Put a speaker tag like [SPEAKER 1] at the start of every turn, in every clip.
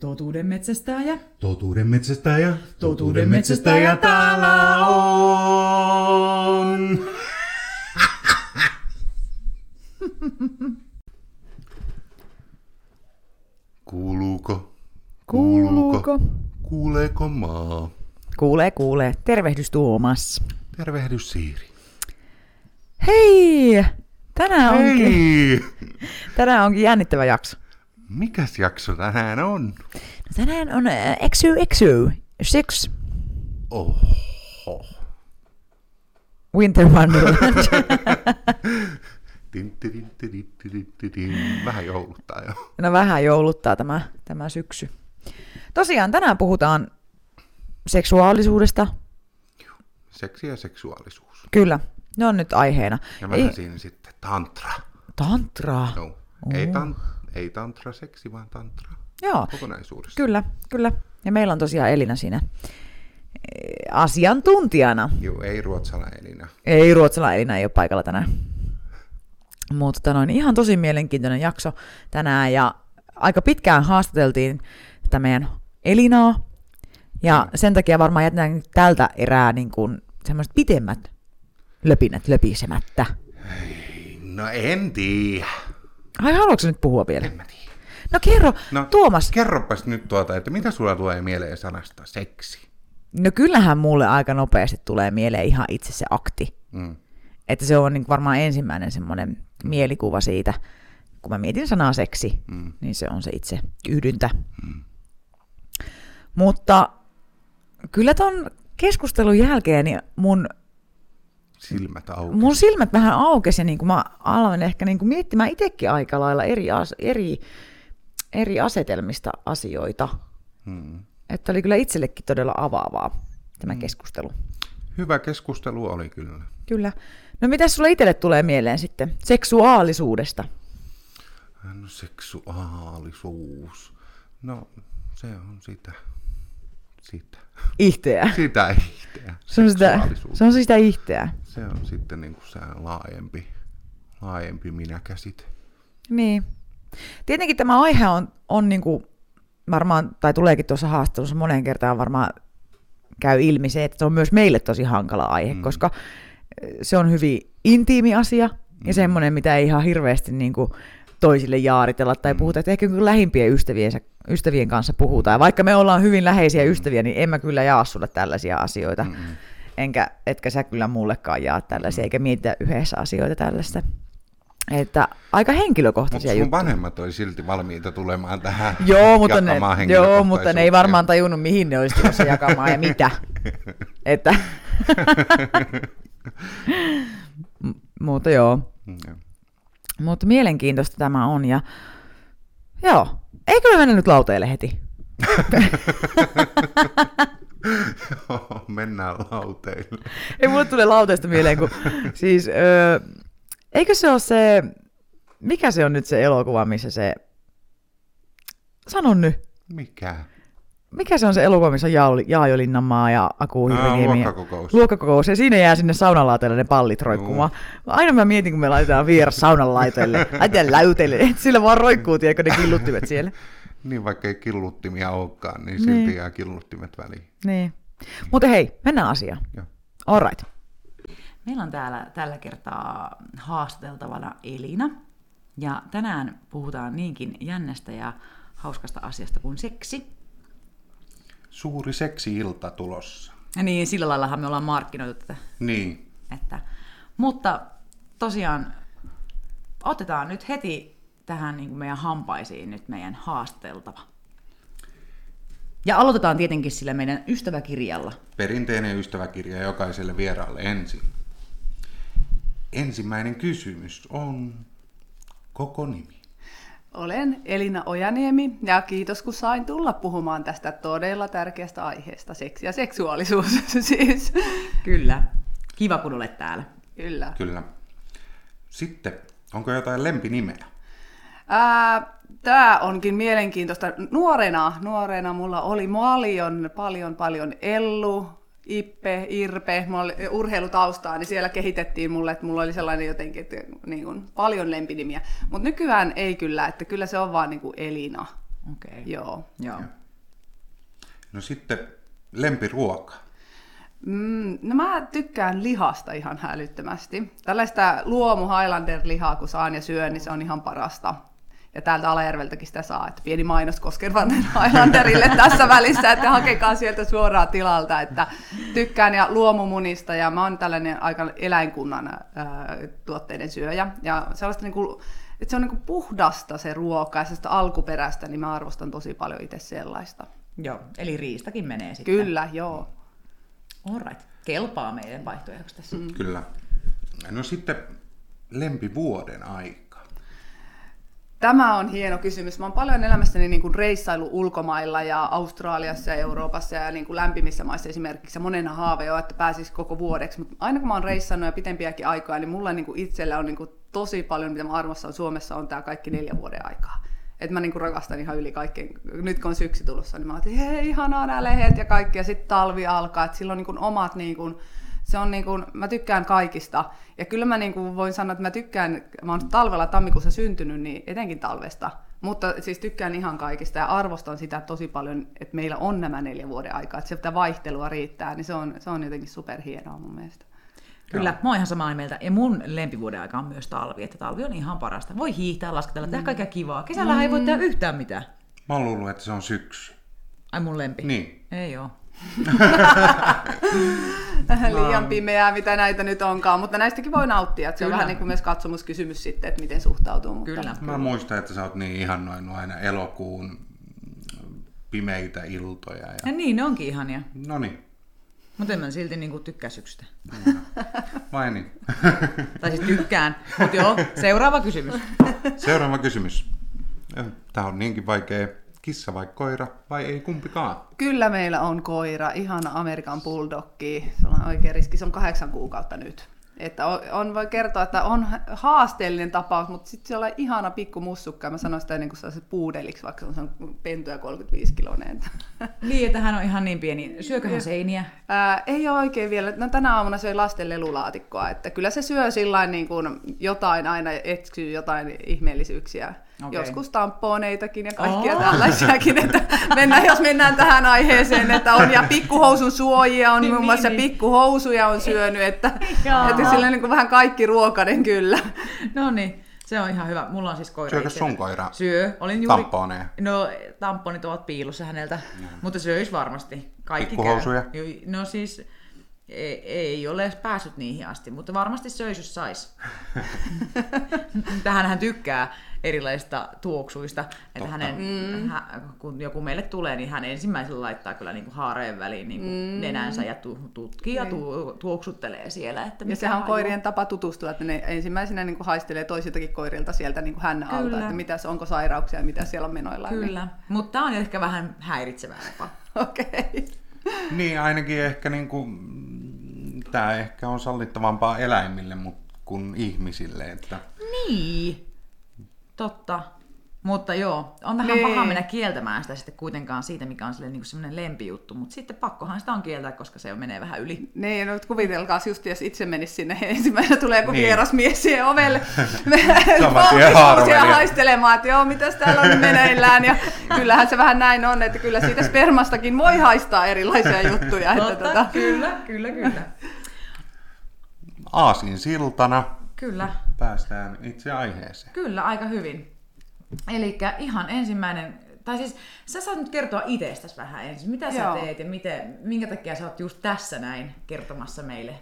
[SPEAKER 1] Totuuden metsästäjä.
[SPEAKER 2] Totuuden metsästäjä.
[SPEAKER 1] Totuuden metsästäjä täällä
[SPEAKER 2] on. Kuuluuko?
[SPEAKER 1] Kuuluuko?
[SPEAKER 2] Kuuleeko maa?
[SPEAKER 1] Kuulee, kuulee. Tervehdys Tuomas.
[SPEAKER 2] Tervehdys Siiri.
[SPEAKER 1] Hei! Tänään onkin,
[SPEAKER 2] Hei!
[SPEAKER 1] tänään onkin jännittävä jakso.
[SPEAKER 2] Mikäs jakso tänään on?
[SPEAKER 1] No tänään on äh, Exu Exu Six
[SPEAKER 2] Oho.
[SPEAKER 1] Winter Wonderland.
[SPEAKER 2] Vähän jouluttaa jo.
[SPEAKER 1] no vähän jouluttaa tämä, tämä syksy. Tosiaan tänään puhutaan seksuaalisuudesta.
[SPEAKER 2] Seksi ja seksuaalisuus.
[SPEAKER 1] Kyllä, ne on nyt aiheena.
[SPEAKER 2] Ja vähän
[SPEAKER 1] Ei,
[SPEAKER 2] siinä sitten tantra.
[SPEAKER 1] tantraa.
[SPEAKER 2] No, ei, tan, ei tantra seksi, vaan tantra
[SPEAKER 1] Joo,
[SPEAKER 2] kokonaisuudessa.
[SPEAKER 1] kyllä, kyllä. Ja meillä on tosiaan Elina siinä eh, asiantuntijana.
[SPEAKER 2] Joo, ei ruotsalaelina.
[SPEAKER 1] Ei ruotsalainen Elina ei ole paikalla tänään. Mutta tota noin, ihan tosi mielenkiintoinen jakso tänään ja aika pitkään haastateltiin tätä meidän Elinaa. Ja sen takia varmaan jätetään tältä erää niin kuin semmoiset pitemmät löpinät löpisemättä.
[SPEAKER 2] No en tiedä.
[SPEAKER 1] Ai haluatko nyt puhua vielä?
[SPEAKER 2] En mä tiedä.
[SPEAKER 1] No kerro,
[SPEAKER 2] No,
[SPEAKER 1] Tuomas.
[SPEAKER 2] Kerropas nyt tuota, että mitä sulla tulee mieleen sanasta seksi?
[SPEAKER 1] No kyllähän mulle aika nopeasti tulee mieleen ihan itse se akti.
[SPEAKER 2] Mm.
[SPEAKER 1] Että se on niin varmaan ensimmäinen semmoinen mielikuva siitä, kun mä mietin sanaa seksi,
[SPEAKER 2] Mm.
[SPEAKER 1] niin se on se itse yhdyntä. Mutta kyllä ton keskustelun jälkeen niin mun,
[SPEAKER 2] Silmät auki.
[SPEAKER 1] mun silmät vähän aukesi ja niin kuin mä aloin ehkä niin kuin miettimään itsekin aika lailla eri, as, eri, eri asetelmista asioita.
[SPEAKER 2] Mm.
[SPEAKER 1] Että oli kyllä itsellekin todella avaavaa tämä keskustelu.
[SPEAKER 2] Hyvä keskustelu oli kyllä.
[SPEAKER 1] Kyllä. No mitä sulle itselle tulee mieleen sitten seksuaalisuudesta?
[SPEAKER 2] No, seksuaalisuus. No, se on sitä. Sitä.
[SPEAKER 1] Ihteä.
[SPEAKER 2] Sitä ihteä.
[SPEAKER 1] Se on sitä, se on sitä ihteä.
[SPEAKER 2] Se on sitten niin kuin se laajempi, laajempi minä-käsite.
[SPEAKER 1] Niin. Tietenkin tämä aihe on, on niin kuin varmaan, tai tuleekin tuossa haastattelussa moneen kertaan varmaan käy ilmi se, että se on myös meille tosi hankala aihe, mm. koska eh, se on hyvin intiimi asia mm. ja semmoinen, mitä ei ihan hirveästi niin kuin toisille jaaritella tai mm. puhuta, että ehkä kun lähimpien ystäviensä, ystävien kanssa puhutaan. Ja vaikka me ollaan hyvin läheisiä ystäviä, niin en mä kyllä jaa sulle tällaisia asioita.
[SPEAKER 2] Mm-mm.
[SPEAKER 1] Enkä, etkä sä kyllä mullekaan jaa tällaisia, eikä mietitä yhdessä asioita tällaista. Että aika
[SPEAKER 2] Mutta
[SPEAKER 1] henkilökohtaisia
[SPEAKER 2] sun
[SPEAKER 1] juttuja.
[SPEAKER 2] vanhemmat oli silti valmiita tulemaan tähän
[SPEAKER 1] Joo mutta, ne, joo, mutta ne ei varmaan tajunnut, mihin ne olisi tulossa jakamaan ja mitä. Että, M- mutta joo.
[SPEAKER 2] Mm, joo.
[SPEAKER 1] Mutta mielenkiintoista tämä on. Ja joo, eikö me mennä nyt lauteelle heti?
[SPEAKER 2] Joo, Mennään lauteille.
[SPEAKER 1] Ei mulle tule lauteesta mieleen, kun siis, öö, eikö se ole se, mikä se on nyt se elokuva, missä se, sano nyt,
[SPEAKER 2] Mikä?
[SPEAKER 1] Mikä se on se elokuva, missä on Jaajo Linnanmaa ja Aku Hirviniemi?
[SPEAKER 2] luokkakokous.
[SPEAKER 1] Luokkakokous, ja siinä jää sinne saunalauteelle ne pallit roikkumaan. Aina mä mietin, kun me laitetaan vieras saunanlaitoille, laitetaan lauteille, että sillä vaan roikkuu, tiedätkö, ne killuttimet siellä.
[SPEAKER 2] Niin vaikka ei killuttimia olekaan, niin
[SPEAKER 1] Niin.
[SPEAKER 2] silti jää killuttimet väliin.
[SPEAKER 1] Niin. Mutta hei, mennään asiaan.
[SPEAKER 2] Joo.
[SPEAKER 1] All right. Meillä on täällä tällä kertaa haastateltavana Elina. Ja tänään puhutaan niinkin jännästä ja hauskasta asiasta kuin seksi.
[SPEAKER 2] Suuri seksi-ilta tulossa.
[SPEAKER 1] Ja niin, sillä laillahan me ollaan markkinoitu tätä.
[SPEAKER 2] Niin.
[SPEAKER 1] Että, mutta tosiaan otetaan nyt heti tähän niin kuin meidän hampaisiin nyt meidän haasteltava. Ja aloitetaan tietenkin sillä meidän ystäväkirjalla.
[SPEAKER 2] Perinteinen ystäväkirja jokaiselle vieraalle ensin. Ensimmäinen kysymys on koko nimi.
[SPEAKER 3] Olen Elina Ojaniemi ja kiitos kun sain tulla puhumaan tästä todella tärkeästä aiheesta, seksi ja seksuaalisuus siis.
[SPEAKER 1] Kyllä. Kiva, kun olet täällä.
[SPEAKER 3] Kyllä.
[SPEAKER 2] Kyllä. Sitten, onko jotain lempinimeä?
[SPEAKER 3] Tämä onkin mielenkiintoista. Nuorena, nuorena mulla oli paljon, paljon, paljon Ellu, Ippe, Irpe, oli urheilutaustaa, niin siellä kehitettiin mulle, että mulla oli sellainen jotenkin, että niin kuin, paljon lempinimiä. Mutta nykyään ei kyllä, että kyllä se on vaan niin kuin Elina.
[SPEAKER 1] Okei.
[SPEAKER 3] Joo.
[SPEAKER 1] Joo.
[SPEAKER 2] No sitten lempiruoka.
[SPEAKER 3] Mm, no mä tykkään lihasta ihan hälyttömästi. Tällaista luomu Highlander-lihaa, kun saan ja syön, niin se on ihan parasta. Ja täältä Alajärveltäkin sitä saa, että pieni mainos Koskenvannen Highlanderille tässä välissä, että hakekaa sieltä suoraan tilalta, että tykkään ja luomumunista ja mä oon tällainen aika eläinkunnan ää, tuotteiden syöjä ja sellaista niinku, että se on niinku puhdasta se ruoka ja sellaista alkuperäistä, niin mä arvostan tosi paljon itse sellaista.
[SPEAKER 1] Joo, eli riistakin menee sitten.
[SPEAKER 3] Kyllä, joo.
[SPEAKER 1] Alright. Kelpaa meidän vaihtoehdoksi tässä. Mm.
[SPEAKER 2] Kyllä. No sitten lempivuoden aika.
[SPEAKER 3] Tämä on hieno kysymys. Mä oon paljon elämässäni niin kuin reissailu ulkomailla ja Australiassa ja Euroopassa ja niin kuin lämpimissä maissa esimerkiksi. Ja monena haave on, että pääsis koko vuodeksi. Mutta aina kun mä oon reissannut ja pitempiäkin aikoja, niin mulla niin kuin itsellä on niin kuin tosi paljon, mitä mä arvostan Suomessa, on tämä kaikki neljä vuoden aikaa. Että mä niinku rakastan ihan yli kaikkeen. Nyt kun on syksy tulossa, niin mä ajattelin, hei, ihanaa nämä lehet ja kaikki. Ja sitten talvi alkaa, että silloin niinku omat, niinku, se on niinku, mä tykkään kaikista. Ja kyllä mä niinku voin sanoa, että mä tykkään, mä oon talvella tammikuussa syntynyt, niin etenkin talvesta. Mutta siis tykkään ihan kaikista ja arvostan sitä tosi paljon, että meillä on nämä neljä vuoden aikaa, että sitä vaihtelua riittää, niin se on, se on jotenkin superhienoa mun mielestä.
[SPEAKER 1] Kyllä, mä oon ihan samaa mieltä. Ja mun lempivuoden aika on myös talvi, että talvi on ihan parasta. Voi hiihtää, lasketella, tehdä kaikkea kivaa. Kesällä mm. ei voi tehdä yhtään mitään.
[SPEAKER 2] Mä oon luullut, että se on syksy.
[SPEAKER 1] Ai mun lempi?
[SPEAKER 2] Niin.
[SPEAKER 1] Ei oo.
[SPEAKER 3] Liian pimeää, mitä näitä nyt onkaan, mutta näistäkin voi nauttia. Että se on
[SPEAKER 1] Kyllä.
[SPEAKER 3] vähän niin kuin myös katsomuskysymys sitten, että miten suhtautuu. Mutta...
[SPEAKER 1] Kyllä.
[SPEAKER 2] Mä muistan, että sä oot niin ihannoinut aina elokuun pimeitä iltoja. Ja...
[SPEAKER 1] Ja niin, ne onkin ihania.
[SPEAKER 2] No niin,
[SPEAKER 1] Mutta en mä silti niinku tykkää syksystä.
[SPEAKER 2] vai niin.
[SPEAKER 1] Tai siis tykkään. Mutta joo, seuraava kysymys.
[SPEAKER 2] Seuraava kysymys. Tämä on niinkin vaikea. Kissa vai koira vai ei kumpikaan?
[SPEAKER 3] Kyllä meillä on koira, ihana Amerikan bulldogki. Se on oikein riski, se on kahdeksan kuukautta nyt. Että on, on, voi kertoa, että on haasteellinen tapaus, mutta sitten se on ihana pikku mussukka. Mä sanoin sitä niin kuin puudeliksi, vaikka se on pentuja 35 kiloinen.
[SPEAKER 1] Niin, että hän on ihan niin pieni. Syököhän seiniä?
[SPEAKER 3] Ää, ei ole oikein vielä. No, tänä aamuna söi lasten lelulaatikkoa, että kyllä se syö sillä niin kuin jotain aina, etsyy jotain ihmeellisyyksiä.
[SPEAKER 1] Okei.
[SPEAKER 3] Joskus tamponeitakin ja kaikkia
[SPEAKER 1] Oh.
[SPEAKER 3] tällaisiakin, että mennään, jos mennään tähän aiheeseen, että on ja pikkuhousun suojia on,
[SPEAKER 1] Niin,
[SPEAKER 3] muun muassa
[SPEAKER 1] niin, niin.
[SPEAKER 3] pikkuhousuja on syönyt, että, että sillä niin kuin vähän kaikki ruokainen kyllä.
[SPEAKER 1] No niin, se on ihan hyvä. Mulla on siis koira
[SPEAKER 2] Syökö sun koira
[SPEAKER 1] Syö. Olin juuri...
[SPEAKER 2] tamponeja?
[SPEAKER 1] No, tamponit ovat piilossa häneltä, mutta söis varmasti. Kaikki
[SPEAKER 2] Pikkuhousuja?
[SPEAKER 1] käy. No siis, ei, ei ole edes päässyt niihin asti, mutta varmasti söis, jos sais. Tähän hän tykkää erilaisista tuoksuista, että hänen,
[SPEAKER 3] Mm.
[SPEAKER 1] hä, kun joku meille tulee, niin hän ensimmäisellä laittaa kyllä niin kuin haareen väliin niin kuin nenänsä ja tu, tutkii ja tu, tuoksuttelee siellä. Että
[SPEAKER 3] Ja sehän on koirien tapa tutustua, että ne ensimmäisenä niin kuin haistelee toisiltakin koirilta sieltä niin kuin hännän alta, että mitäs, onko sairauksia ja mitä siellä on menoillaan.
[SPEAKER 1] Kyllä, mutta tämä on ehkä vähän häiritsevää jopa.
[SPEAKER 3] Okei. Okay.
[SPEAKER 2] Niin, ainakin ehkä niinku, tämä ehkä on sallittavampaa eläimille mut, kuin ihmisille. Että...
[SPEAKER 1] Niin, totta. Mutta joo, on vähän
[SPEAKER 3] Niin.
[SPEAKER 1] paha mennä kieltämään sitä sitten kuitenkaan siitä, mikä on sille niin semmoinen lempijuttu, mutta sitten pakkohan sitä on kieltää, koska se menee vähän yli.
[SPEAKER 3] Niin, no kuvitelkaa just, jos itse menisi sinne, ensimmäisenä tulee joku
[SPEAKER 2] Niin.
[SPEAKER 3] vieras mies siihen ovelle
[SPEAKER 2] haaromeli.
[SPEAKER 3] haistelemaan, että joo, mitäs täällä on meneillään. Ja kyllähän se vähän näin on, että kyllä siitä spermastakin voi haistaa erilaisia juttuja. Että
[SPEAKER 1] Totta,
[SPEAKER 3] tota,
[SPEAKER 1] kyllä, kyllä, kyllä.
[SPEAKER 2] Aasin siltana
[SPEAKER 1] Kyllä,
[SPEAKER 2] päästään itse aiheeseen.
[SPEAKER 1] kyllä, aika hyvin. Eli ihan ensimmäinen, tai siis sä saat nyt kertoa itsestäsi vähän ensin. Mitä sä
[SPEAKER 3] Joo.
[SPEAKER 1] teet ja miten, minkä takia sä oot just tässä näin kertomassa meille?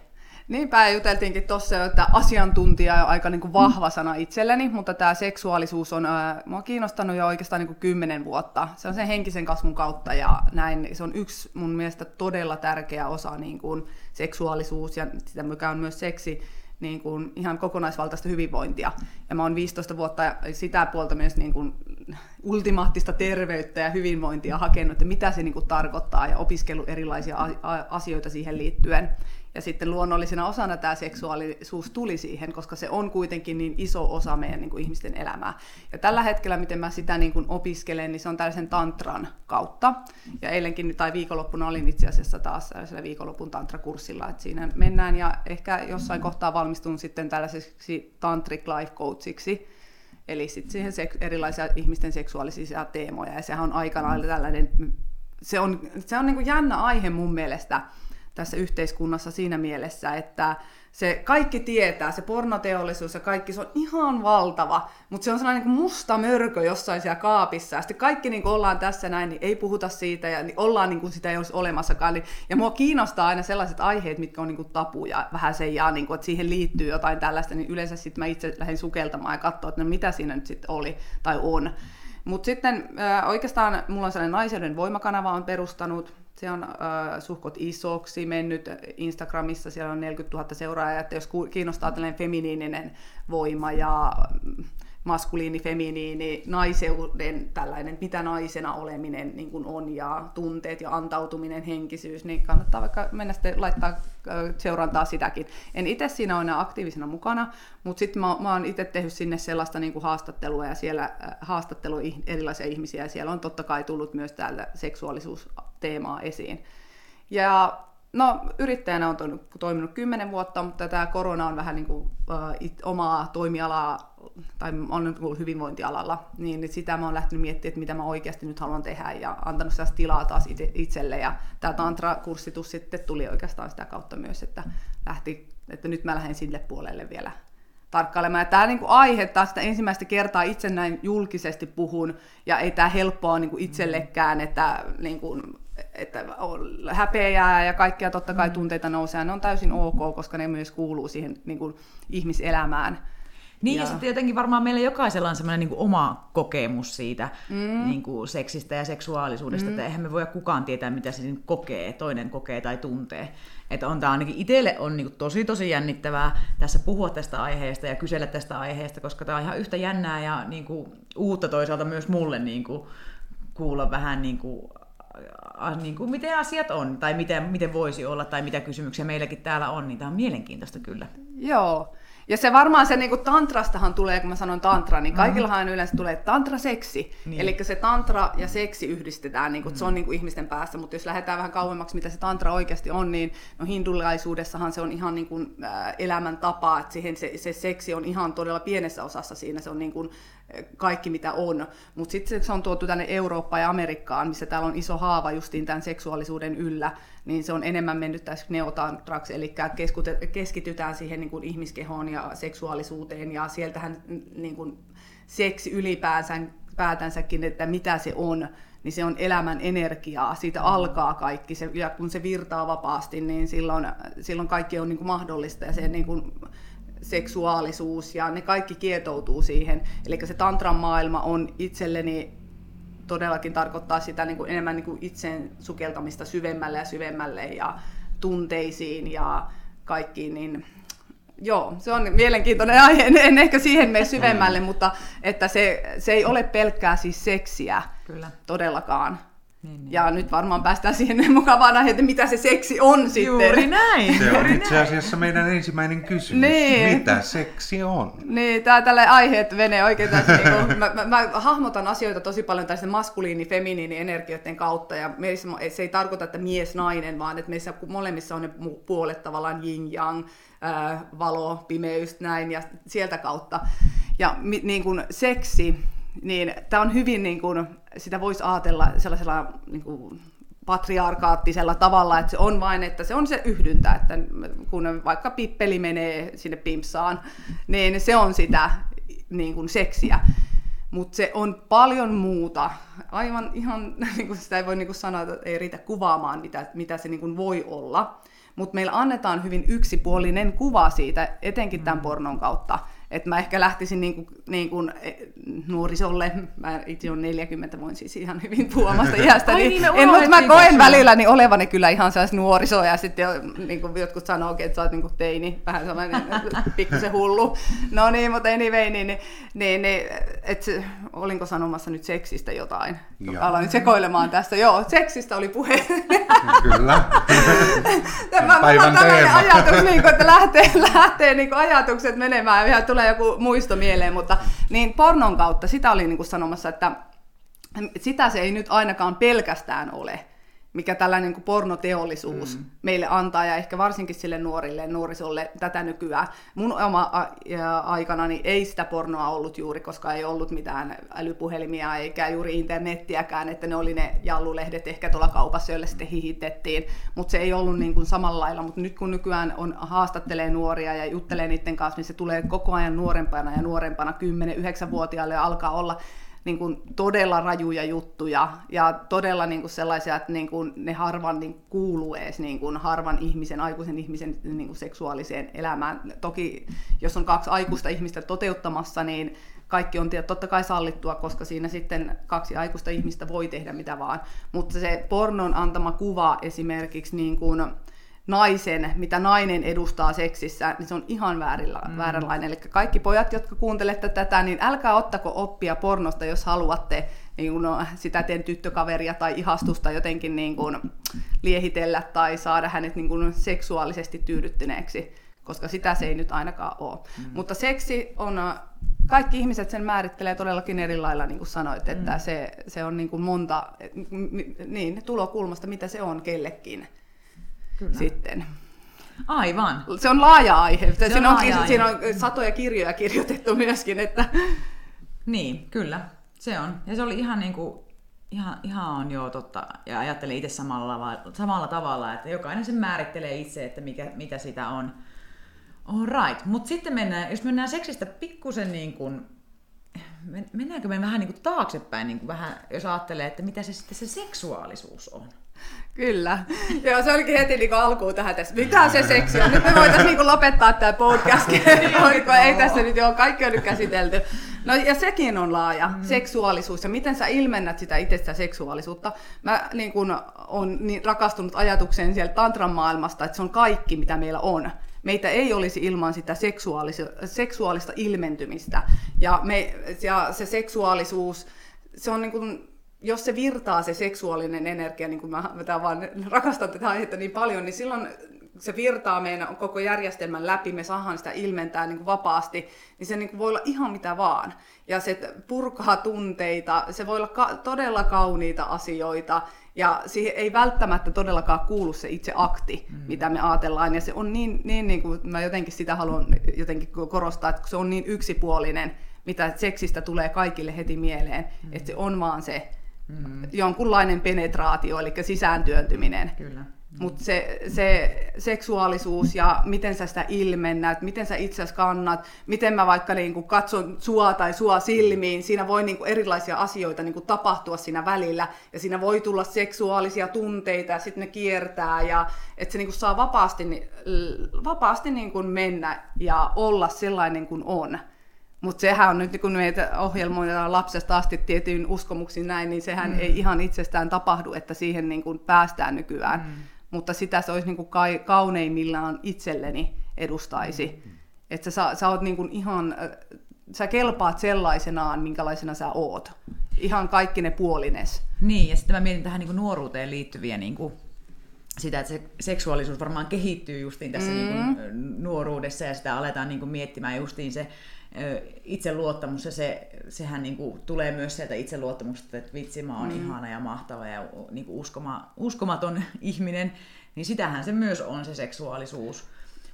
[SPEAKER 3] Niinpä juteltiinkin tuossa, että asiantuntija on aika niin kuin vahva sana itselleni, mutta tämä seksuaalisuus on ää, mua kiinnostanut jo oikeastaan niin kuin kymmenen vuotta. Se on sen henkisen kasvun kautta ja näin. Se on yksi mun mielestä todella tärkeä osa niin kuin seksuaalisuus ja sitä mikä on myös seksi, niin kuin ihan kokonaisvaltaista hyvinvointia. Ja mä oon 15 vuotta sitä puolta myös niin kuin ultimaattista terveyttä ja hyvinvointia hakenut, että mitä se niin kuin tarkoittaa ja opiskellut erilaisia asioita siihen liittyen. Ja sitten luonnollisena osana tämä seksuaalisuus tuli siihen, koska se on kuitenkin niin iso osa meidän niin kuin ihmisten elämää. Ja tällä hetkellä, miten mä sitä niin kuin opiskelen, niin se on tällaisen tantran kautta. Ja eilenkin tai viikonloppuna olin itse asiassa taas tällaisella viikonlopun tantrakurssilla, että siinä mennään ja ehkä jossain kohtaa valmistun sitten tällaiseksi tantric life coachiksi. eli sitten siihen erilaisia ihmisten seksuaalisia teemoja, ja sehän on aikanaan tällainen, se on, se on niin kuin jännä aihe mun mielestä tässä yhteiskunnassa siinä mielessä, että se kaikki tietää, se pornoteollisuus ja kaikki, se on ihan valtava, mutta se on sellainen niin musta mörkö jossain siellä kaapissa, ja sitten kaikki niin kuin ollaan tässä näin, niin ei puhuta siitä, ja niin ollaan niin kuin sitä ei olisi olemassakaan, niin, ja mua kiinnostaa aina sellaiset aiheet, mitkä on niin kuin tapuja vähän sen, ja niin kuin, että siihen liittyy jotain tällaista, niin yleensä sitten mä itse lähden sukeltamaan ja katsoa, että no mitä siinä nyt sitten oli tai on. Mutta sitten äh, oikeastaan mulla on sellainen naisen voimakanava on perustanut, se on äh, suhkot isoksi mennyt Instagramissa, siellä on 40 000 seuraajaa, että jos kiinnostaa tällainen feminiininen voima ja maskuliini, feminiini, naiseuden tällainen, mitä naisena oleminen niin kuin on ja tunteet ja antautuminen, henkisyys, niin kannattaa vaikka mennä sitten laittaa seurantaa sitäkin. En itse siinä ole aktiivisena mukana, mutta sitten mä, mä oon itse tehnyt sinne sellaista niin kuin haastattelua ja siellä haastattelu erilaisia ihmisiä ja siellä on totta kai tullut myös täällä seksuaalisuusteemaa esiin. Ja No, yrittäjänä on toiminut kymmenen vuotta, mutta tämä korona on vähän niin kuin, uh, it, omaa toimialaa, tai on nyt hyvinvointialalla, niin sitä mä oon lähtenyt miettimään, että mitä mä oikeasti nyt haluan tehdä, ja antanut sitä tilaa taas itselle, ja tämä tantra-kurssitus sitten tuli oikeastaan sitä kautta myös, että, lähti, että nyt mä lähden sille puolelle vielä tarkkailemaan. Ja tämä niin kuin aihe taas sitä ensimmäistä kertaa itse näin julkisesti puhun, ja ei tämä helppoa niin kuin itsellekään, että niin kuin, että on häpeää ja kaikkia totta kai mm. tunteita nousee, ne on täysin ok, koska ne myös kuuluu siihen niin kuin, ihmiselämään.
[SPEAKER 1] Niin ja, ja sitten jotenkin varmaan meillä jokaisella on semmoinen niin oma kokemus siitä mm. niin kuin seksistä ja seksuaalisuudesta, mm. että eihän me voi kukaan tietää, mitä se niin kokee, toinen kokee tai tuntee. Että on tämä ainakin itselle on niin kuin tosi tosi jännittävää tässä puhua tästä aiheesta ja kysellä tästä aiheesta, koska tämä on ihan yhtä jännää ja niin kuin, uutta toisaalta myös mulle niin kuin, kuulla vähän niin kuin, niin kuin miten asiat on, tai miten, miten voisi olla, tai mitä kysymyksiä meilläkin täällä on, niin tämä on mielenkiintoista kyllä.
[SPEAKER 3] Joo, ja se varmaan se niin kuin tantrastahan tulee, kun mä sanon tantra, niin kaikillahan mm. yleensä tulee tantra-seksi. Niin. Eli se tantra ja seksi yhdistetään, niin kuin, mm. se on niin kuin ihmisten päässä, mutta jos lähdetään vähän kauemmaksi, mitä se tantra oikeasti on, niin no hindulaisuudessahan se on ihan niin kuin, äh, elämäntapa, että siihen se, se seksi on ihan todella pienessä osassa siinä, se on niin kuin, kaikki mitä on. Mutta sitten se on tuotu tänne Eurooppaan ja Amerikkaan, missä täällä on iso haava justiin tämän seksuaalisuuden yllä, niin se on enemmän mennyt tässä neotantraksi, eli keskitytään siihen niin kuin ihmiskehoon ja seksuaalisuuteen, ja sieltähän niin kuin seksi ylipäänsä päätänsäkin, että mitä se on, niin se on elämän energiaa, siitä mm. alkaa kaikki, se, ja kun se virtaa vapaasti, niin silloin, silloin kaikki on niin kuin mahdollista, ja se niin kuin, seksuaalisuus ja ne kaikki kietoutuu siihen. Eli se tantran maailma on itselleni todellakin tarkoittaa sitä niin kuin enemmän niin kuin itseen sukeltamista syvemmälle ja syvemmälle ja tunteisiin ja kaikkiin, niin joo, se on mielenkiintoinen aihe. En, en ehkä siihen mene syvemmälle, mm. mutta että se, se ei ole pelkkää siis seksiä Kyllä. todellakaan, niin, niin. Ja nyt varmaan päästään siihen mukavaan aiheeseen, että mitä se seksi on sitten.
[SPEAKER 1] Juuri näin.
[SPEAKER 2] Se on itse asiassa meidän ensimmäinen kysymys. Niin. Mitä seksi on?
[SPEAKER 3] Niin, tämä tällä aiheet menee oikein tässä, niin mä, mä, mä, hahmotan asioita tosi paljon tästä maskuliini, feminiini energioiden kautta, ja meissä, se ei tarkoita, että mies, nainen, vaan että meissä molemmissa on ne puolet tavallaan yin yang, valo, pimeys, näin, ja sieltä kautta. Ja niin kuin seksi, niin tämä on hyvin, niin kuin, sitä voisi ajatella sellaisella niin kuin, patriarkaattisella tavalla, että se on vain, että se on se yhdyntä, että kun vaikka pippeli menee sinne pimpsaan, niin se on sitä niin kuin seksiä. Mutta se on paljon muuta. Aivan ihan, niin kuin sitä ei voi niin kuin sanoa, että ei riitä kuvaamaan, mitä, mitä se niin kuin voi olla. Mutta meillä annetaan hyvin yksipuolinen kuva siitä, etenkin tämän mm. pornon kautta että mä ehkä lähtisin niin kuin, niin kuin e, nuorisolle, mä itse olen 40, voin siis ihan hyvin puomasta iästä, niin, niin en, mutta mä koen välillä niin olevani kyllä ihan sellaista nuorisoa, ja sitten niin kuin jotkut sanoo, että sä oot niin kuin teini, vähän sellainen pikkusen hullu, no niin, mutta anyway, niin, niin, niin, niin et, olinko sanomassa nyt seksistä jotain? Joo. Aloin sekoilemaan tässä, joo, seksistä oli puhe.
[SPEAKER 2] Kyllä.
[SPEAKER 3] mä, Päivän teema. ajatus, niin kuin, että lähtee, lähtee niin kuin ajatukset menemään, ja tulee joku muisto mieleen, mutta niin pornon kautta sitä oli niin kuin sanomassa, että sitä se ei nyt ainakaan pelkästään ole. Mikä tällainen niin pornoteollisuus mm. meille antaa, ja ehkä varsinkin sille nuorille nuorisolle tätä nykyään. Mun oma aikanani ei sitä pornoa ollut juuri, koska ei ollut mitään älypuhelimia eikä juuri internettiäkään, että ne oli ne jallulehdet ehkä tuolla kaupassa, joille sitten hihitettiin, mutta se ei ollut niin kuin samalla lailla, mutta nyt kun nykyään on, haastattelee nuoria ja juttelee niiden kanssa, niin se tulee koko ajan nuorempana ja nuorempana, 10-9-vuotiaille alkaa olla niin kuin todella rajuja juttuja ja todella niin kuin sellaisia, että niin kuin ne harvan niin kuuluu edes niin kuin harvan ihmisen, aikuisen ihmisen niin kuin seksuaaliseen elämään. Toki jos on kaksi aikuista ihmistä toteuttamassa, niin kaikki on totta kai sallittua, koska siinä sitten kaksi aikuista ihmistä voi tehdä mitä vaan. Mutta se pornon antama kuva esimerkiksi niin kuin, naisen, mitä nainen edustaa seksissä, niin se on ihan väärillä, mm. vääränlainen. Eli kaikki pojat, jotka kuuntelette tätä, niin älkää ottako oppia pornosta, jos haluatte niin kuin, no, sitä teidän tyttökaveria tai ihastusta jotenkin niin kuin, liehitellä tai saada hänet niin kuin, seksuaalisesti tyydyttyneeksi, koska sitä se ei nyt ainakaan ole. Mm. Mutta seksi on, kaikki ihmiset sen määrittelee todellakin eri lailla, niin kuin sanoit, että mm. se, se on niin kuin monta niin, tulokulmasta, mitä se on kellekin. Kyllä. sitten.
[SPEAKER 1] Aivan.
[SPEAKER 3] Se on laaja aihe. Se siinä, on, laaja aihe. siinä on satoja kirjoja kirjoitettu myöskin. Että...
[SPEAKER 1] Niin, kyllä. Se on. Ja se oli ihan niin kuin, ihan, ihan on jo totta. Ja ajattelen itse samalla, samalla tavalla, että jokainen sen määrittelee itse, että mikä, mitä sitä on. All right. Mutta sitten mennään, jos mennään seksistä pikkusen niin kuin, mennäänkö me vähän niin kuin taaksepäin, niin kuin vähän, jos ajattelee, että mitä se sitten se seksuaalisuus on?
[SPEAKER 3] Kyllä. Joo, se olikin heti niin alkuun tähän tässä. Mitä se seksi on? Nyt me voitaisiin niin lopettaa tämä podcast. ei tässä nyt joo, kaikki on nyt käsitelty. No ja sekin on laaja, mm. seksuaalisuus ja miten sä ilmennät sitä itsestä seksuaalisuutta. Mä niin kun, on niin rakastunut ajatukseen sieltä tantran maailmasta, että se on kaikki, mitä meillä on. Meitä ei olisi ilman sitä seksuaalista, seksuaalista ilmentymistä. Ja, me, ja se seksuaalisuus, se on niin kuin, jos se virtaa se seksuaalinen energia, niin kuin mä, mä vaan rakastan tätä aihetta niin paljon, niin silloin se virtaa meidän koko järjestelmän läpi, me saadaan sitä ilmentää niin kuin vapaasti, niin se niin kuin voi olla ihan mitä vaan. Ja se purkaa tunteita, se voi olla ka- todella kauniita asioita, ja siihen ei välttämättä todellakaan kuulu se itse akti, mm. mitä me ajatellaan. Ja se on niin, niin, niin kuin mä jotenkin sitä haluan jotenkin korostaa, että se on niin yksipuolinen, mitä seksistä tulee kaikille heti mieleen, mm. että se on vaan se mm-hmm. jonkunlainen penetraatio, eli sisääntyöntyminen. Kyllä. Mutta se, se seksuaalisuus ja miten sä sitä ilmennät, miten sä itse kannat, miten mä vaikka niinku katson sua tai sua silmiin, siinä voi niinku erilaisia asioita niinku tapahtua siinä välillä ja siinä voi tulla seksuaalisia tunteita ja sitten ne kiertää ja että se niinku saa vapaasti, vapaasti niinku mennä ja olla sellainen kuin on. Mutta sehän on nyt, kun meitä ohjelmoidaan lapsesta asti tietyin uskomuksiin näin, niin sehän mm. ei ihan itsestään tapahdu, että siihen niin kuin päästään nykyään. Mm. Mutta sitä se olisi niin kuin kauneimmillaan itselleni edustaisi. Mm. Että sä, sä oot niin kuin ihan, sä kelpaat sellaisenaan, minkälaisena sä oot. Ihan kaikki ne puolines.
[SPEAKER 1] Niin, ja sitten mä mietin tähän niin kuin nuoruuteen liittyviä niin kuin sitä, että se seksuaalisuus varmaan kehittyy justiin tässä mm. niin kuin nuoruudessa ja sitä aletaan niin kuin miettimään justiin se itseluottamus ja se, sehän niin kuin tulee myös sieltä itseluottamusta, että vitsi mä oon mm. ihana ja mahtava ja niin kuin uskoma, uskomaton ihminen, niin sitähän se myös on se seksuaalisuus.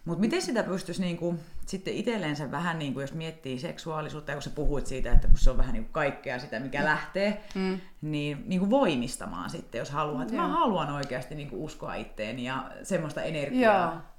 [SPEAKER 1] Mutta miten sitä pystyisi niinku, sitten itselleensä vähän, niinku, jos miettii seksuaalisuutta, ja kun sä puhuit siitä, että kun se on vähän niinku kaikkea sitä, mikä mm. lähtee, mm. niin niinku voimistamaan sitten, jos haluaa. Että mä haluan oikeasti niinku uskoa itteeni ja semmoista energiaa. Joo.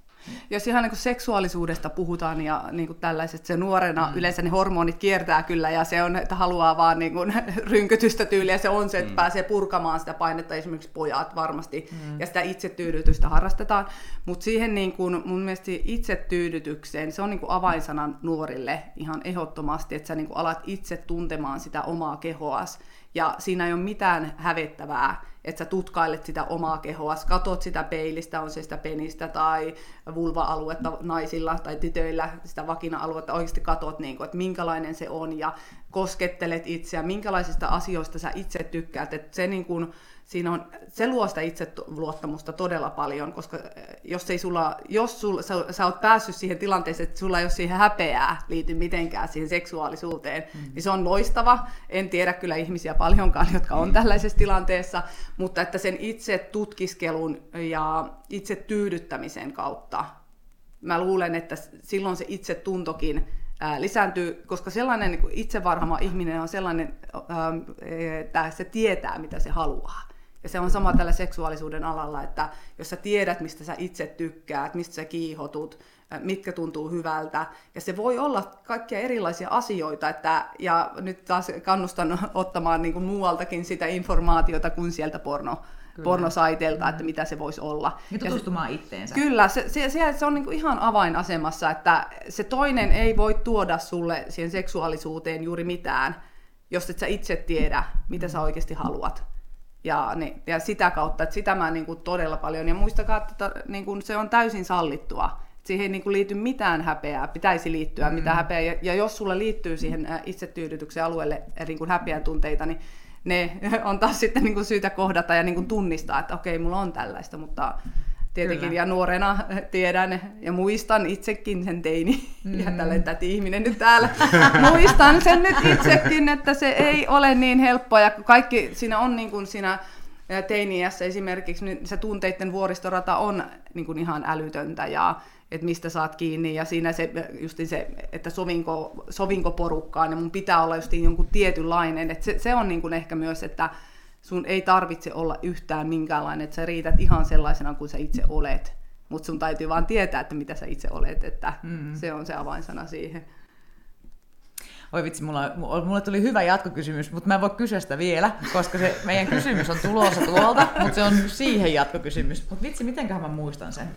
[SPEAKER 3] Jos ihan niin kuin seksuaalisuudesta puhutaan ja niin kuin tällaiset, se nuorena mm. yleensä ne hormonit kiertää kyllä ja se on, että haluaa vaan niin kuin rynkytystä tyyliä, se on se, että mm. pääsee purkamaan sitä painetta, esimerkiksi pojat varmasti, mm. ja sitä itsetyydytystä harrastetaan, mutta siihen niin kuin, mun mielestä itsetyydytykseen, se on niin kuin avainsanan nuorille ihan ehdottomasti, että sä niin kuin alat itse tuntemaan sitä omaa kehoas, ja siinä ei ole mitään hävettävää, että sä tutkailet sitä omaa kehoa, katot sitä peilistä, on se sitä penistä tai vulva-aluetta naisilla tai tytöillä, sitä vakina-aluetta, oikeasti katot, niin kuin, että minkälainen se on ja koskettelet itseä, minkälaisista asioista sä itse tykkäät. Et se, niin kun, siinä on, se luo sitä itseluottamusta todella paljon, koska eh, jos, ei sulla, jos sulla, sä, sä oot päässyt siihen tilanteeseen, että sulla ei ole siihen häpeää liity mitenkään siihen seksuaalisuuteen, mm. niin se on loistava. En tiedä kyllä ihmisiä paljonkaan, jotka on mm. tällaisessa tilanteessa, mutta että sen itse tutkiskelun ja itse tyydyttämisen kautta, mä luulen, että silloin se itse tuntokin lisääntyy, koska sellainen niin itsevarhama ihminen on sellainen, että se tietää, mitä se haluaa. Ja se on sama tällä seksuaalisuuden alalla, että jos sä tiedät, mistä sä itse tykkäät, mistä sä kiihotut, mitkä tuntuu hyvältä. Ja se voi olla kaikkia erilaisia asioita, että, ja nyt taas kannustan ottamaan niin kuin muualtakin sitä informaatiota kuin sieltä porno, Kyllä. pornosaiteilta, että mitä se voisi olla.
[SPEAKER 1] Ja tutustumaan ja itteensä.
[SPEAKER 3] Kyllä, se, se, se, se on niin kuin ihan avainasemassa, että se toinen ei voi tuoda sulle siihen seksuaalisuuteen juuri mitään, jos et sä itse tiedä, mitä sä oikeasti haluat. Ja, niin, ja sitä kautta, että sitä mä niin kuin todella paljon, ja muistakaa, että niin kuin se on täysin sallittua. Siihen ei niin kuin liity mitään häpeää, pitäisi liittyä mm. mitään häpeää, ja, ja jos sulle liittyy siihen itsetyydytyksen alueelle niin kuin häpeän tunteita, niin ne on taas sitten niin kuin syytä kohdata ja niin kuin tunnistaa, että okei, mulla on tällaista, mutta tietenkin, Kyllä. ja nuorena tiedän ja muistan itsekin sen teini, mm. ja tälle täti ihminen nyt täällä, muistan sen nyt itsekin, että se ei ole niin helppoa, ja kaikki siinä on niin kuin siinä teiniässä esimerkiksi, niin se tunteiden vuoristorata on niin kuin ihan älytöntä, ja että mistä saat kiinni, ja siinä se, just se että sovinko, sovinko porukkaan, niin mun pitää olla just jonkun tietynlainen, että se, se on niin kuin ehkä myös, että sun ei tarvitse olla yhtään minkäänlainen, että sä riität ihan sellaisena kuin sä itse olet, mutta sun täytyy vaan tietää, että mitä sä itse olet, että mm. se on se avainsana siihen.
[SPEAKER 1] Oi vitsi, mulla, mulla tuli hyvä jatkokysymys, mutta mä en voi kysyä sitä vielä, koska se meidän kysymys on tulossa tuolta, mutta se on siihen jatkokysymys. Mutta vitsi, mitenköhän mä muistan sen?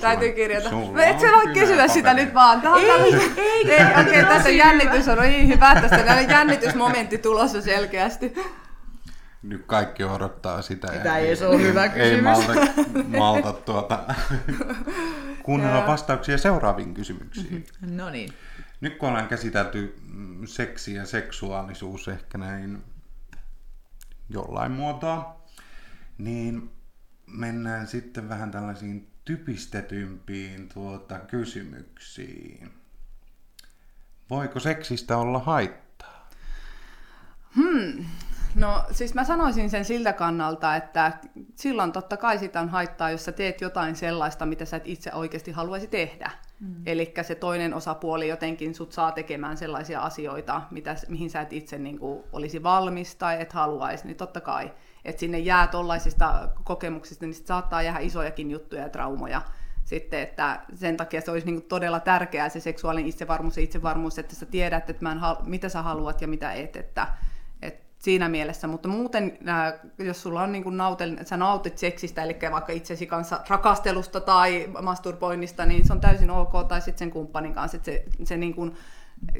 [SPEAKER 3] Täytyy kirjata. Et sä voi kysyä sitä nyt vaan. Tämä ei, ei, ei, ei Okei, okay, tässä jännitys on niin hyvä. Tästä jännitysmomentti tulossa selkeästi.
[SPEAKER 2] Nyt kaikki odottaa sitä.
[SPEAKER 1] Tämä ei, ei ole hyvä kysymys.
[SPEAKER 2] Ei malta, malta tuota, kuunnella vastauksia seuraaviin kysymyksiin.
[SPEAKER 1] No niin.
[SPEAKER 2] Nyt kun ollaan käsitelty mm, seksi ja seksuaalisuus ehkä näin jollain muotoa, niin mennään sitten vähän tällaisiin typistetympiin tuota, kysymyksiin. Voiko seksistä olla haittaa?
[SPEAKER 3] Hmm. No siis mä sanoisin sen siltä kannalta, että silloin totta kai sitä on haittaa, jos sä teet jotain sellaista, mitä sä et itse oikeasti haluaisi tehdä. Mm. Eli se toinen osapuoli jotenkin sut saa tekemään sellaisia asioita, mitä, mihin sä et itse niin kuin, olisi valmis tai et haluaisi, niin totta kai että sinne jää tuollaisista kokemuksista, niin saattaa jäädä isojakin juttuja ja traumoja. Sitten, että sen takia se olisi niin kuin todella tärkeää se seksuaalinen itsevarmuus ja itsevarmuus, että sä tiedät, että mä en hal- mitä sä haluat ja mitä et, että siinä mielessä, mutta muuten, jos sulla on niin nautel, sä nautit seksistä, eli vaikka itsesi kanssa rakastelusta tai masturboinnista, niin se on täysin ok, tai sitten sen kumppanin kanssa, että se, se niin kuin,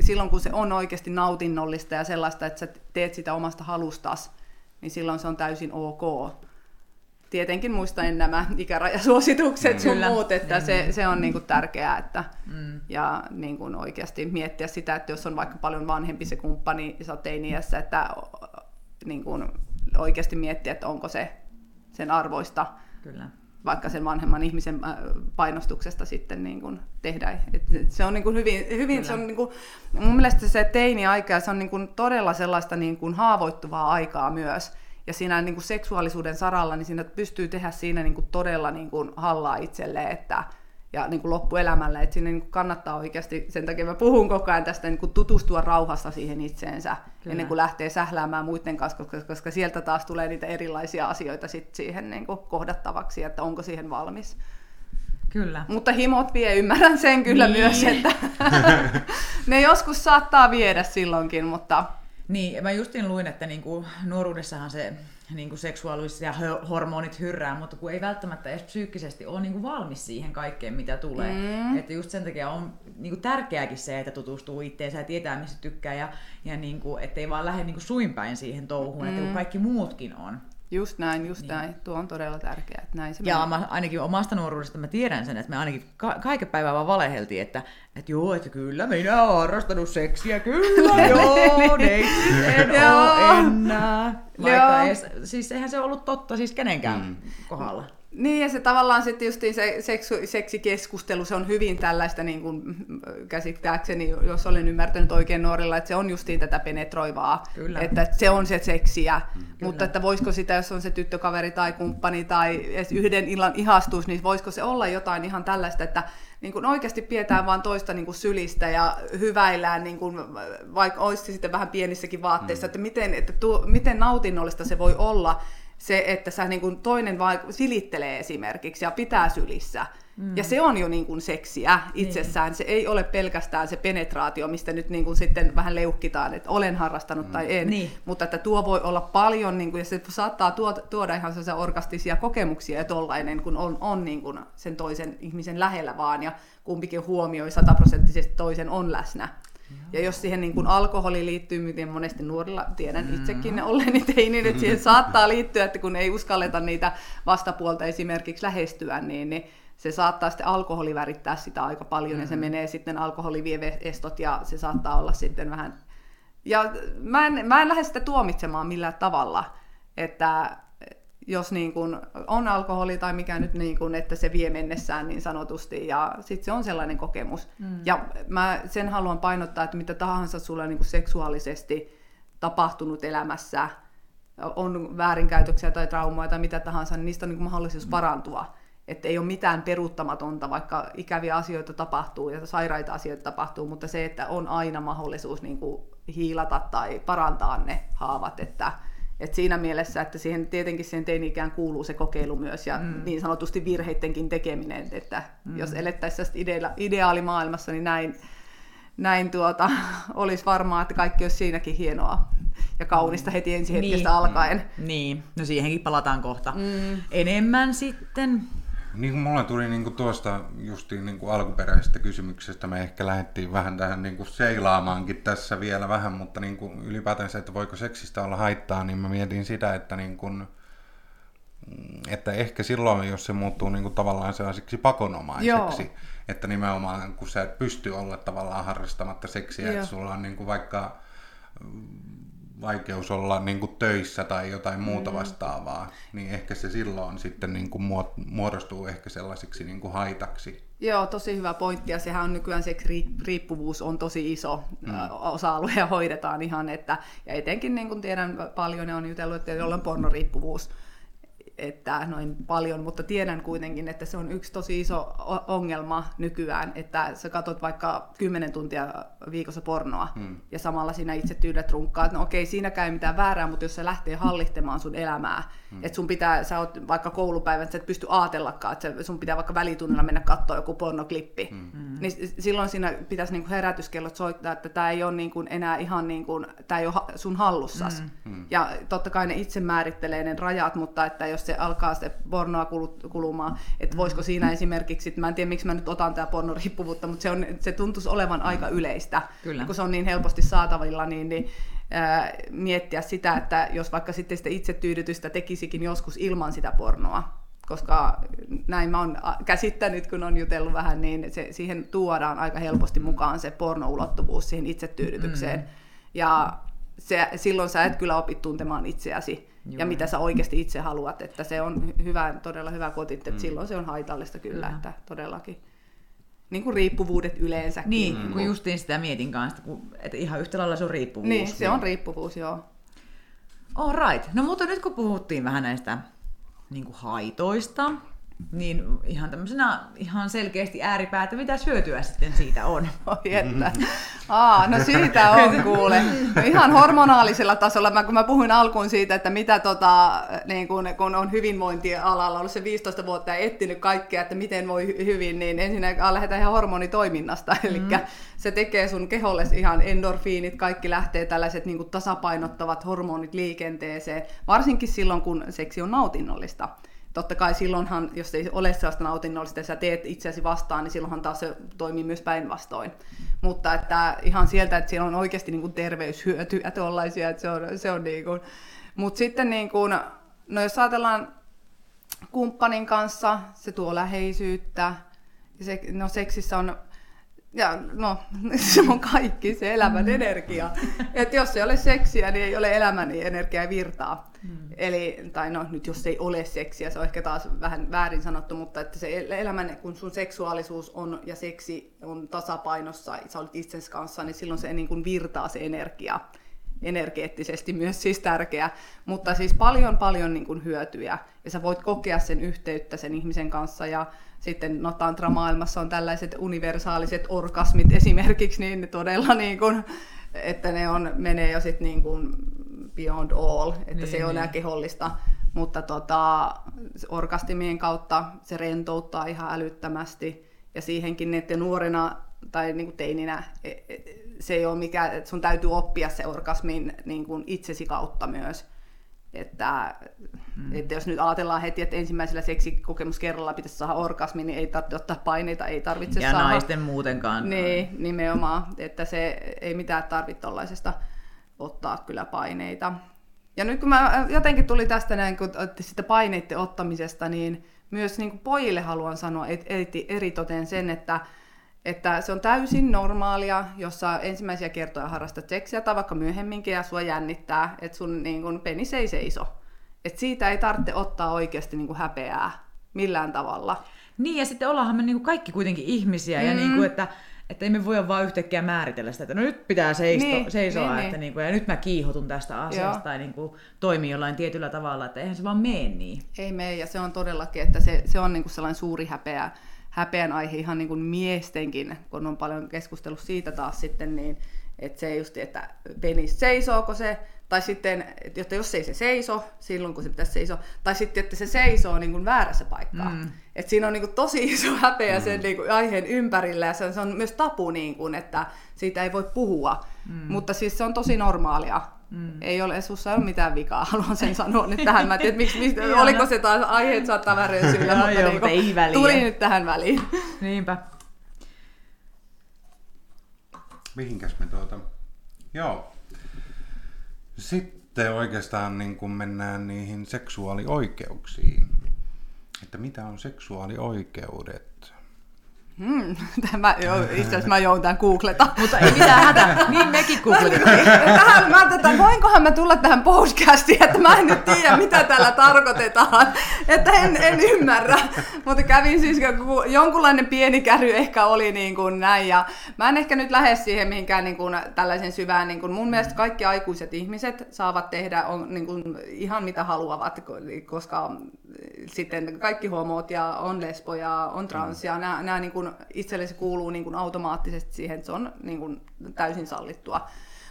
[SPEAKER 3] silloin kun se on oikeasti nautinnollista ja sellaista, että sä teet sitä omasta halustas, niin silloin se on täysin ok. Tietenkin muistaen nämä ikärajasuositukset mm. sun muut, että mm. se, se on niin kuin tärkeää. Että, mm. Ja niin kuin oikeasti miettiä sitä, että jos on vaikka paljon vanhempi se kumppani, sä teiniässä, että niin kuin oikeasti miettiä, että onko se sen arvoista. Kyllä vaikka sen vanhemman ihmisen äh, painostuksesta sitten niin kuin tehdä. Et se on niin kuin hyvin, hyvin se on niin kuin, mun mielestä se teini-aika, se on niin kuin todella sellaista niin kuin haavoittuvaa aikaa myös. Ja siinä niin kuin seksuaalisuuden saralla, niin siinä pystyy tehdä siinä niin kuin todella niin kuin hallaa itselleen, että ja niin kuin loppuelämällä, että sinne niin kannattaa oikeasti, sen takia mä puhun koko ajan tästä niin kuin tutustua rauhassa siihen itseensä, Kyllä. ennen kuin lähtee sähläämään muiden kanssa, koska, koska sieltä taas tulee niitä erilaisia asioita sit siihen niin kuin kohdattavaksi, että onko siihen valmis.
[SPEAKER 1] Kyllä.
[SPEAKER 3] Mutta himot vie, ymmärrän sen kyllä niin. myös, että ne joskus saattaa viedä silloinkin, mutta...
[SPEAKER 1] Niin, mä justin luin, että niinku nuoruudessahan se niin kuin seksuaaliset ja hormonit hyrrää, mutta kun ei välttämättä edes psyykkisesti ole niin kuin valmis siihen kaikkeen, mitä tulee. Mm. Että just sen takia on niin kuin tärkeääkin se, että tutustuu itseensä ja tietää, missä tykkää, ja, ja niin kuin, ettei vaan lähde niin kuin suinpäin siihen touhuun, mm. että kun kaikki muutkin on.
[SPEAKER 3] Just näin, just niin. näin. Tuo on todella tärkeää, että näin se
[SPEAKER 1] Ja
[SPEAKER 3] menee.
[SPEAKER 1] mä, ainakin omasta nuoruudesta mä tiedän sen, että me ainakin ka- kaiken päivän vaan valeheltiin, että, että joo, että kyllä minä olen harrastanut seksiä, kyllä joo, neitsyt en
[SPEAKER 3] Joo.
[SPEAKER 1] oo enää. Vaikka edes, siis eihän se ollut totta siis kenenkään mm. kohdalla.
[SPEAKER 3] Niin, ja se tavallaan sitten justiin se seksu, seksikeskustelu, se on hyvin tällaista niin kuin, mm, käsittääkseni, jos olen ymmärtänyt oikein nuorilla, että se on justiin tätä penetroivaa,
[SPEAKER 1] Kyllä.
[SPEAKER 3] että se on se seksiä, mutta että voisiko sitä, jos on se tyttökaveri tai kumppani tai edes yhden illan ihastus, niin voisiko se olla jotain ihan tällaista, että niin kuin oikeasti pidetään vaan toista niin kuin sylistä ja hyväillään, niin kuin, vaikka olisi sitten vähän pienissäkin vaatteissa, että, miten, että tuo, miten nautinnollista se voi olla, se, että sä niin kuin toinen vaan silittelee esimerkiksi ja pitää sylissä. Mm. Ja se on jo niin kuin seksiä itsessään. Niin. Se ei ole pelkästään se penetraatio, mistä nyt niin kuin sitten vähän leukkitaan, että olen harrastanut mm. tai en.
[SPEAKER 1] Niin.
[SPEAKER 3] Mutta että tuo voi olla paljon, niin kuin, ja se saattaa tuoda, tuoda ihan sellaisia orgastisia kokemuksia ja tollainen, kun on, on niin kuin sen toisen ihmisen lähellä vaan, ja kumpikin huomioi sataprosenttisesti toisen on läsnä. Ja jos siihen niin kuin alkoholi liittyy, miten monesti nuorilla, tiedän
[SPEAKER 1] Mm.
[SPEAKER 3] itsekin olleeni teinin, että siihen saattaa liittyä, että kun ei uskalleta niitä vastapuolta esimerkiksi lähestyä, niin, niin se saattaa sitten alkoholi värittää sitä aika paljon, ja se menee sitten alkoholivieve-estot, ja se saattaa olla sitten vähän... Ja mä en, mä en lähde sitä tuomitsemaan millään tavalla, että jos niin kun on alkoholi tai mikä nyt niin kun, että se vie mennessään niin sanotusti ja sitten se on sellainen kokemus. Mm. Ja mä sen haluan painottaa, että mitä tahansa sulla niin seksuaalisesti tapahtunut elämässä, on väärinkäytöksiä tai traumaa tai mitä tahansa, niin niistä on niin mahdollisuus parantua. Että ei ole mitään peruuttamatonta, vaikka ikäviä asioita tapahtuu ja sairaita asioita tapahtuu, mutta se, että on aina mahdollisuus niin kuin hiilata tai parantaa ne haavat, että, et siinä mielessä, että siihen tietenkin siihen teini-ikään kuuluu se kokeilu myös ja mm. niin sanotusti virheittenkin tekeminen, että mm. jos elettäisiin idea- ideaalimaailmassa, niin näin, näin tuota, olisi varmaa, että kaikki olisi siinäkin hienoa ja kaunista heti ensi hetkestä
[SPEAKER 1] Niin.
[SPEAKER 3] alkaen.
[SPEAKER 1] Niin, no siihenkin palataan kohta. Mm. Enemmän sitten.
[SPEAKER 2] Niin kuin mulla tuli niin kuin tuosta justiin niin kuin alkuperäisestä kysymyksestä, me ehkä lähdettiin vähän tähän niin kuin seilaamaankin tässä vielä vähän, mutta niin kuin ylipäätänsä, että voiko seksistä olla haittaa, niin mä mietin sitä, että, niin kuin, mm, että ehkä silloin, jos se muuttuu niin kuin tavallaan sellaiseksi pakonomaiseksi,
[SPEAKER 3] Joo.
[SPEAKER 2] että nimenomaan kun sä et pysty olla tavallaan harrastamatta seksiä,
[SPEAKER 3] Joo.
[SPEAKER 2] että sulla on niin kuin vaikka vaikeus olla niin kuin töissä tai jotain muuta
[SPEAKER 3] Mm.
[SPEAKER 2] vastaavaa, niin ehkä se silloin sitten niin kuin muo- muodostuu ehkä sellaisiksi niin kuin haitaksi.
[SPEAKER 3] Joo, tosi hyvä pointti ja sehän on nykyään se riippuvuus on tosi iso mm. osa-alue ja hoidetaan ihan, että, ja etenkin niin kuin tiedän paljon ja on jutellut, että jolla on pornoriippuvuus, että noin paljon, mutta tiedän kuitenkin, että se on yksi tosi iso ongelma nykyään, että sä katsot vaikka 10 tuntia viikossa pornoa hmm. ja samalla sinä itse tyydät runkkaat, no okei, siinäkään ei mitään väärää, mutta jos se lähtee hallitsemaan sun elämää, hmm. että sun pitää, sä oot vaikka koulupäivän, sä et pysty aatellakaan, että sun pitää vaikka välitunnilla mennä katsoa joku pornoklippi, hmm. niin s- silloin siinä pitäisi niinku herätyskellot soittaa, että tämä ei ole niinku enää ihan niinku, tää ei ole sun hallussas. Hmm. Ja totta kai ne itse määrittelee ne rajat, mutta että jos se alkaa se pornoa kulu- kulumaan, että voisiko siinä esimerkiksi, mä en tiedä miksi mä nyt otan tämä pornoriippuvuutta, mutta se, on, se tuntuisi olevan aika yleistä,
[SPEAKER 1] Kyllä.
[SPEAKER 3] kun se on niin helposti saatavilla, niin, niin ää, miettiä sitä, että jos vaikka sitten sitä itsetyydytystä tekisikin joskus ilman sitä pornoa, koska näin mä oon käsittänyt, kun on jutellut vähän, niin se, siihen tuodaan aika helposti mukaan se pornoulottuvuus siihen itsetyydytykseen. Mm. Ja se, silloin sä et kyllä opi tuntemaan itseäsi
[SPEAKER 1] Joo.
[SPEAKER 3] ja mitä sä oikeasti itse haluat, että se on hy- hyvä, todella hyvä kotit, että mm. silloin se on haitallista kyllä,
[SPEAKER 1] Kyllä.
[SPEAKER 3] että todellakin. Niin kuin riippuvuudet yleensäkin.
[SPEAKER 1] Niin, mm. kun justiin sitä mietin kanssa, kun, että ihan yhtä lailla se on riippuvuus.
[SPEAKER 3] Niin, se on riippuvuus, joo.
[SPEAKER 1] All right. No mutta nyt kun puhuttiin vähän näistä niin kuin haitoista, niin ihan tämmöisenä ihan selkeästi ääripäätä, mitä hyötyä sitten siitä on.
[SPEAKER 3] Oi että. Aa, no siitä on kuule. No ihan hormonaalisella tasolla, mä, kun mä puhuin alkuun siitä, että mitä tota, niin kun, kun on hyvinvointialalla ollut se 15 vuotta ja etsinyt kaikkea, että miten voi hy- hyvin, niin ensinnäkin lähdetään ihan hormonitoiminnasta. Eli se tekee sun keholle ihan endorfiinit, kaikki lähtee tällaiset niin tasapainottavat hormonit liikenteeseen, varsinkin silloin, kun seksi on nautinnollista. Totta kai silloinhan, jos ei ole sellaista nautinnollista ja sä teet itseäsi vastaan, niin silloinhan taas se toimii myös päinvastoin. Mutta että ihan sieltä, että siellä on oikeasti niin kuin terveyshyötyjä tuollaisia, että se on, se on niin kuin. Mutta sitten niin kuin, No jos ajatellaan kumppanin kanssa, se tuo läheisyyttä. Se, no seksissä on ja no, se on kaikki, se elämän mm. energia. Et jos ei ole seksiä, niin ei ole elämän niin energia virtaa. Mm. Eli, tai no nyt jos ei ole seksiä, se on ehkä taas vähän väärin sanottu, mutta että se elämän, kun sun seksuaalisuus on ja seksi on tasapainossa, sä olet itsensä kanssa, niin silloin se niin kuin virtaa se energia energeettisesti myös siis tärkeä, mutta siis paljon paljon niin kuin hyötyjä. Ja sä voit kokea sen yhteyttä sen ihmisen kanssa ja sitten no tantramaailmassa on tällaiset universaaliset orgasmit esimerkiksi, niin todella niin kuin, että ne on, menee jo sitten niin kuin beyond all, että niin, se ei niin. ole enää kehollista, mutta tota, orgastimien kautta se rentouttaa ihan älyttömästi. Ja siihenkin, että nuorena tai niin kuin teininä e, e, se ei ole mikä, että sun täytyy oppia se orgasmin niin kuin itsesi kautta myös. Että, mm. että jos nyt ajatellaan heti, että ensimmäisellä seksikokemuskerralla pitäisi saada orgasmi, niin ei tarvitse ottaa paineita, ei tarvitse
[SPEAKER 1] ja
[SPEAKER 3] saada.
[SPEAKER 1] Ja naisten muutenkaan.
[SPEAKER 3] Niin, nimenomaan, että se ei mitään tarvitse ottaa kyllä paineita. Ja nyt kun mä jotenkin tuli tästä näin, kun sitä paineiden ottamisesta, niin myös niin kuin pojille haluan sanoa eritoten sen, että että se on täysin normaalia, jos sä ensimmäisiä kertoja harrastat seksiä tai vaikka myöhemminkin ja sua jännittää, että sun niin kun, penis ei seiso. Että siitä ei tarvitse ottaa oikeasti niin kuin häpeää millään tavalla.
[SPEAKER 1] Niin, ja sitten ollaanhan me niin kuin kaikki kuitenkin ihmisiä, mm. ja niin kuin, että, että ei me voi vaan yhtäkkiä määritellä sitä, että no nyt pitää seisto, niin, seisoa, niin, että niin. Niin kuin, ja nyt mä kiihotun tästä asiasta, Joo. tai niin kuin, toimii jollain tietyllä tavalla, että eihän se vaan mene niin.
[SPEAKER 3] Ei mene, ja se on todellakin, että se, se on niin kuin sellainen suuri häpeä, häpeän aihe ihan niin kuin miestenkin, kun on paljon keskustellut siitä taas sitten, niin että se just, että penis seisooko se, tai sitten, että jos ei se seiso silloin, kun se pitäisi seisoa, tai sitten, että se seisoo niin kuin väärässä paikkaa. Mm. Että siinä on niin kuin tosi iso häpeä mm. sen niin kuin aiheen ympärillä, ja se on, se on myös tapu, niin kuin, että siitä ei voi puhua. Mm. Mutta siis se on tosi normaalia. Mm. Ei ole, sussa ei ole mitään vikaa, haluan sen sanoa nyt tähän. Mä tiedän, miksi, miksi, oliko se taas aiheet saattaa väreä sillä, no, mutta, joo, niin ei väliä. tuli nyt tähän väliin.
[SPEAKER 1] Niinpä.
[SPEAKER 2] Mihinkäs me tuota... Joo. Sitten oikeastaan niin kun mennään niihin seksuaalioikeuksiin. Että mitä on seksuaalioikeudet?
[SPEAKER 3] Hmm, tämä, jo, itse asiassa mä joudun tämän googleta.
[SPEAKER 1] Mutta ei mitään hätä, niin mekin googletettiin.
[SPEAKER 3] tähän, mä tätä, voinkohan mä tulla tähän podcastiin, että mä en nyt tiedä, mitä tällä tarkoitetaan. Että en, en ymmärrä. Mutta kävin siis, jonkunlainen pieni käry ehkä oli niin kuin näin. Ja mä en ehkä nyt lähde siihen mihinkään niin kuin tällaisen syvään. Niin kuin mun mielestä kaikki aikuiset ihmiset saavat tehdä on, niin kuin ihan mitä haluavat, koska sitten kaikki homot ja on lesboja, on transia, nämä, nämä niin kuin itselle se kuuluu niin kuin automaattisesti siihen, että se on niin kuin täysin sallittua.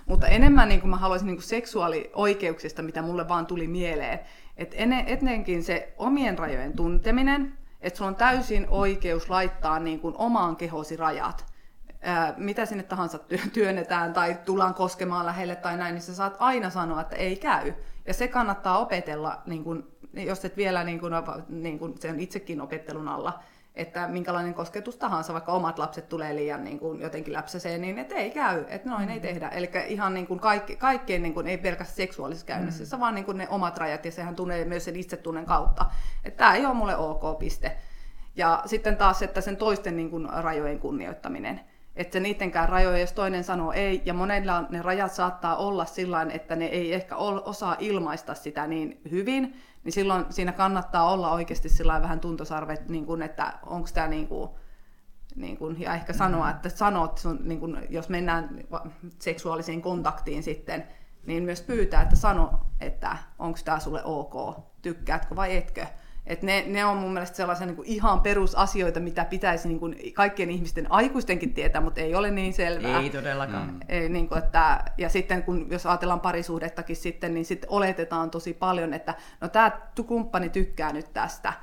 [SPEAKER 3] Mutta enemmän niin kuin mä haluaisin niin kuin seksuaalioikeuksista, mitä mulle vaan tuli mieleen, että ennenkin se omien rajojen tunteminen, että sulla on täysin oikeus laittaa niin kuin omaan kehosi rajat. Ää, mitä sinne tahansa työnnetään tai tullaan koskemaan lähelle tai näin, niin sä saat aina sanoa, että ei käy. Ja se kannattaa opetella, niin kun, jos et vielä niin kun, niin kun sen itsekin opettelun alla, että minkälainen kosketus tahansa, vaikka omat lapset tulee liian niin kuin jotenkin läpsäseen, niin että ei käy, että noin mm. ei tehdä. Eli ihan niin kuin kaikki, kaikkeen, niin kuin, ei pelkästään seksuaalisessa käynnissä, mm. vaan niin kuin ne omat rajat, ja sehän tulee myös sen itsetunnen kautta. Että tämä ei ole mulle ok piste. Ja sitten taas, että sen toisten niin kuin, rajojen kunnioittaminen. Että niidenkään rajoja, jos toinen sanoo ei, ja monella ne rajat saattaa olla sillä että ne ei ehkä osaa ilmaista sitä niin hyvin, niin silloin siinä kannattaa olla oikeasti sillä vähän tuntosarvet, niin kuin, että onko tämä niin kuin, niin kuin, ja ehkä sanoa, että sanot, sun, niin kuin, jos mennään seksuaaliseen kontaktiin sitten, niin myös pyytää, että sano, että onko tämä sulle ok, tykkäätkö vai etkö. Et ne, ne on mun mielestä sellaisia niin kuin ihan perusasioita, mitä pitäisi niin kuin kaikkien ihmisten aikuistenkin tietää, mutta ei ole niin selvää.
[SPEAKER 1] Ei todellakaan. Mm.
[SPEAKER 3] Ei, niin kuin, että, ja sitten kun, jos ajatellaan parisuhdettakin sitten, niin sitten oletetaan tosi paljon, että no tämä kumppani tykkää nyt tästä.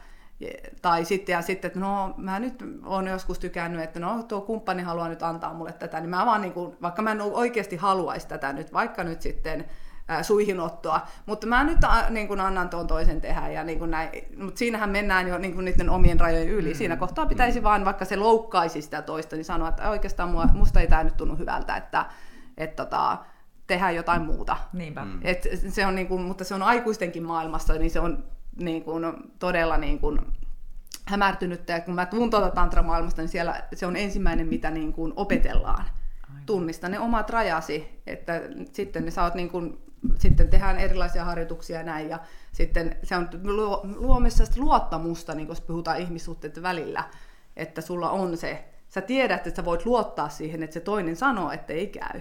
[SPEAKER 3] Tai sitten, ja sitten, että no mä nyt olen joskus tykännyt, että no tuo kumppani haluaa nyt antaa mulle tätä, niin mä vaan niin kuin, vaikka mä en oikeasti haluaisi tätä nyt, vaikka nyt sitten suihinottoa. Mutta mä nyt niin kuin annan tuon toisen tehdä. Ja niin kuin näin. Mutta siinähän mennään jo niin kuin niiden omien rajojen yli. Mm. Siinä kohtaa pitäisi mm. vaan, vaikka se loukkaisi sitä toista, niin sanoa, että oikeastaan mua, musta ei tämä nyt tunnu hyvältä, että et, tota, tehdä jotain muuta.
[SPEAKER 1] Niinpä. Mm.
[SPEAKER 3] Et se on niin kuin, mutta se on aikuistenkin maailmassa, niin se on niin kuin, todella niin kuin, hämärtynyt. Ja kun mä tuun tuota tantramaailmasta, niin siellä se on ensimmäinen, mitä niin kuin opetellaan. Aivan. Tunnista ne omat rajasi, että sitten ne saat niin kuin, sitten tehdään erilaisia harjoituksia ja näin, ja sitten se on luomassa luottamusta, niin kun puhutaan ihmissuhteiden välillä, että sulla on se, sä tiedät, että sä voit luottaa siihen, että se toinen sanoo, että ei käy